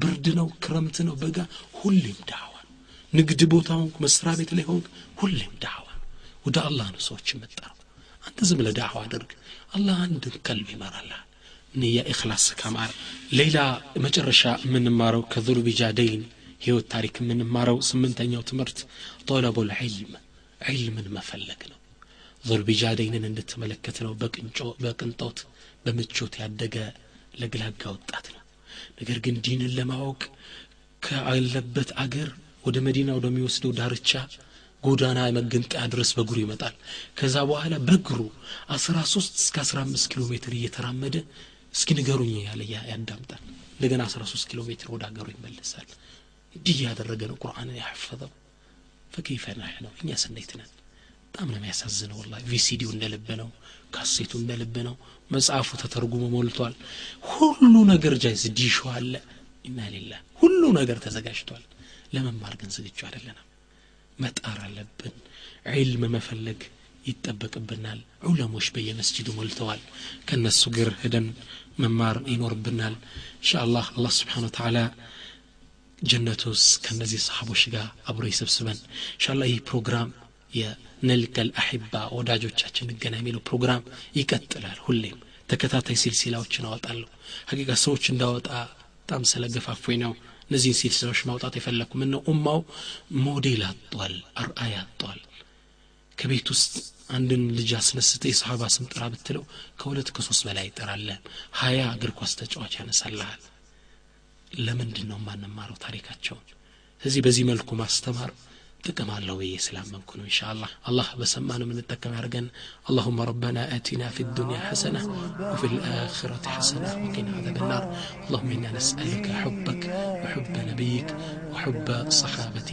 Speaker 1: ብርድ ነው ክረምት ነው በጋ ሁሌም ዳዕዋ ንግድ ቦታ ሆንክ መስሪያ ቤት ላይ ሆንክ ሁሌም ዳዕዋ ወደ አላህ ነው ሰዎች የምጠራው። አንተ ዝም ብለህ ዳዕዋ አድርግ። አላህ አንድን ከልብ ይመራልሃል። ንያ ኢኽላስ ከማር ሌላ መጨረሻ የምንማረው ከዙልቢጃደይን ህይወት ታሪክ የምንማረው ስምንተኛው ትምህርት ጦለቡል ዒልም ዒልምን መፈለግ ነው ዙልቢጃደይንን እንድትመለከት ነው በቅንጮ በቅንጦት በምቾት ያደገ ለግላጋ ወጣት ነው ነገር ግን ዲንን ለማወቅ ካለበት አገር ወደ መዲና ወደሚወስደው ዳርቻ ጎዳና መገንጠያ ድረስ በእግሩ ይመጣል ከዛ በኋላ በእግሩ አስራ ሶስት እስከ አስራ አምስት ኪሎ ሜትር እየተራመደ እስኪ ንገሩኝ ያለ ያዳምጣል እንደገና አስራ ሶስት ኪሎ ሜትር ወደ ሀገሩ ይመለሳል እንዲህ እያደረገ ነው ቁርአንን ያሐፈዘው ፈከይፈ ናህ እኛ ስንዴት ነን። በጣም ነው የሚያሳዝነው ወላ ቪሲዲው እንደ ልብ ነው ካሴቱ እንደ ልብ ነው መጽሐፉ ተተርጉሞ ሞልቷል። ሁሉ ነገር ጃይዝ ዲሾ አለ ኢና ሌላ ሁሉ ነገር ተዘጋጅቷል። ለመማር ግን ዝግጁ አይደለንም። መጣር አለብን። ዒልም መፈለግ ይጠበቅብናል። ዑለሞች በየመስጅዱ ሞልተዋል። ከነሱ ግር ሄደን መማር ይኖርብናል። ኢንሻአላህ አላህ ስብሓን ወተዓላ ጀነት ውስጥ ከነዚህ ሰሓቦች ጋር አብሮ ይሰብስበን። ኢንሻአላህ ይህ ፕሮግራም የነልቀል አሒባ ወዳጆቻችን እንገና የሚለው ፕሮግራም ይቀጥላል ሁሌም። ተከታታይ ሲልሲላዎችን አወጣለሁ። ሀቂቃ ሰዎች እንዳወጣ በጣም ስለገፋፎኝ ነው። እነዚህን ሲልሲላዎች ማውጣት የፈለግኩ ምን ነው ኡማው ሞዴል አጧል አርአያ አጧል ከቤት ውስጥ አንድን ልጅ አስነስተ የሰሃባ ስም ጥራ ብትለው ከሁለት ከሶስት በላይ ይጠራለ ሀያ እግር ኳስ ተጫዋች ያነሳልሃል ለምንድን ነው የማንማረው ታሪካቸውን? ስለዚህ በዚህ መልኩ ማስተማር ጥቅም አለው ብዬ ስላመንኩ ነው እንሻ አላህ አላህ በሰማነው የምንጠቀም ያደርገን اللهم ربنا آتنا في الدنيا حسنة وفي الآخرة حسنة وقنا عذاب النار اللهم إنا نسألك حبك وحب نبيك وحب صحابة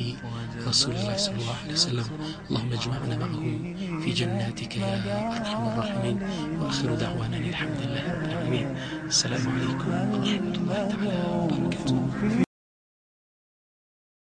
Speaker 1: رسول الله صلى الله عليه وسلم اللهم اجمعنا معهم في جناتك يا أرحم الراحمين وآخر دعوانا الحمد لله رب العالمين السلام عليكم ورحمة الله تعالى وبركاته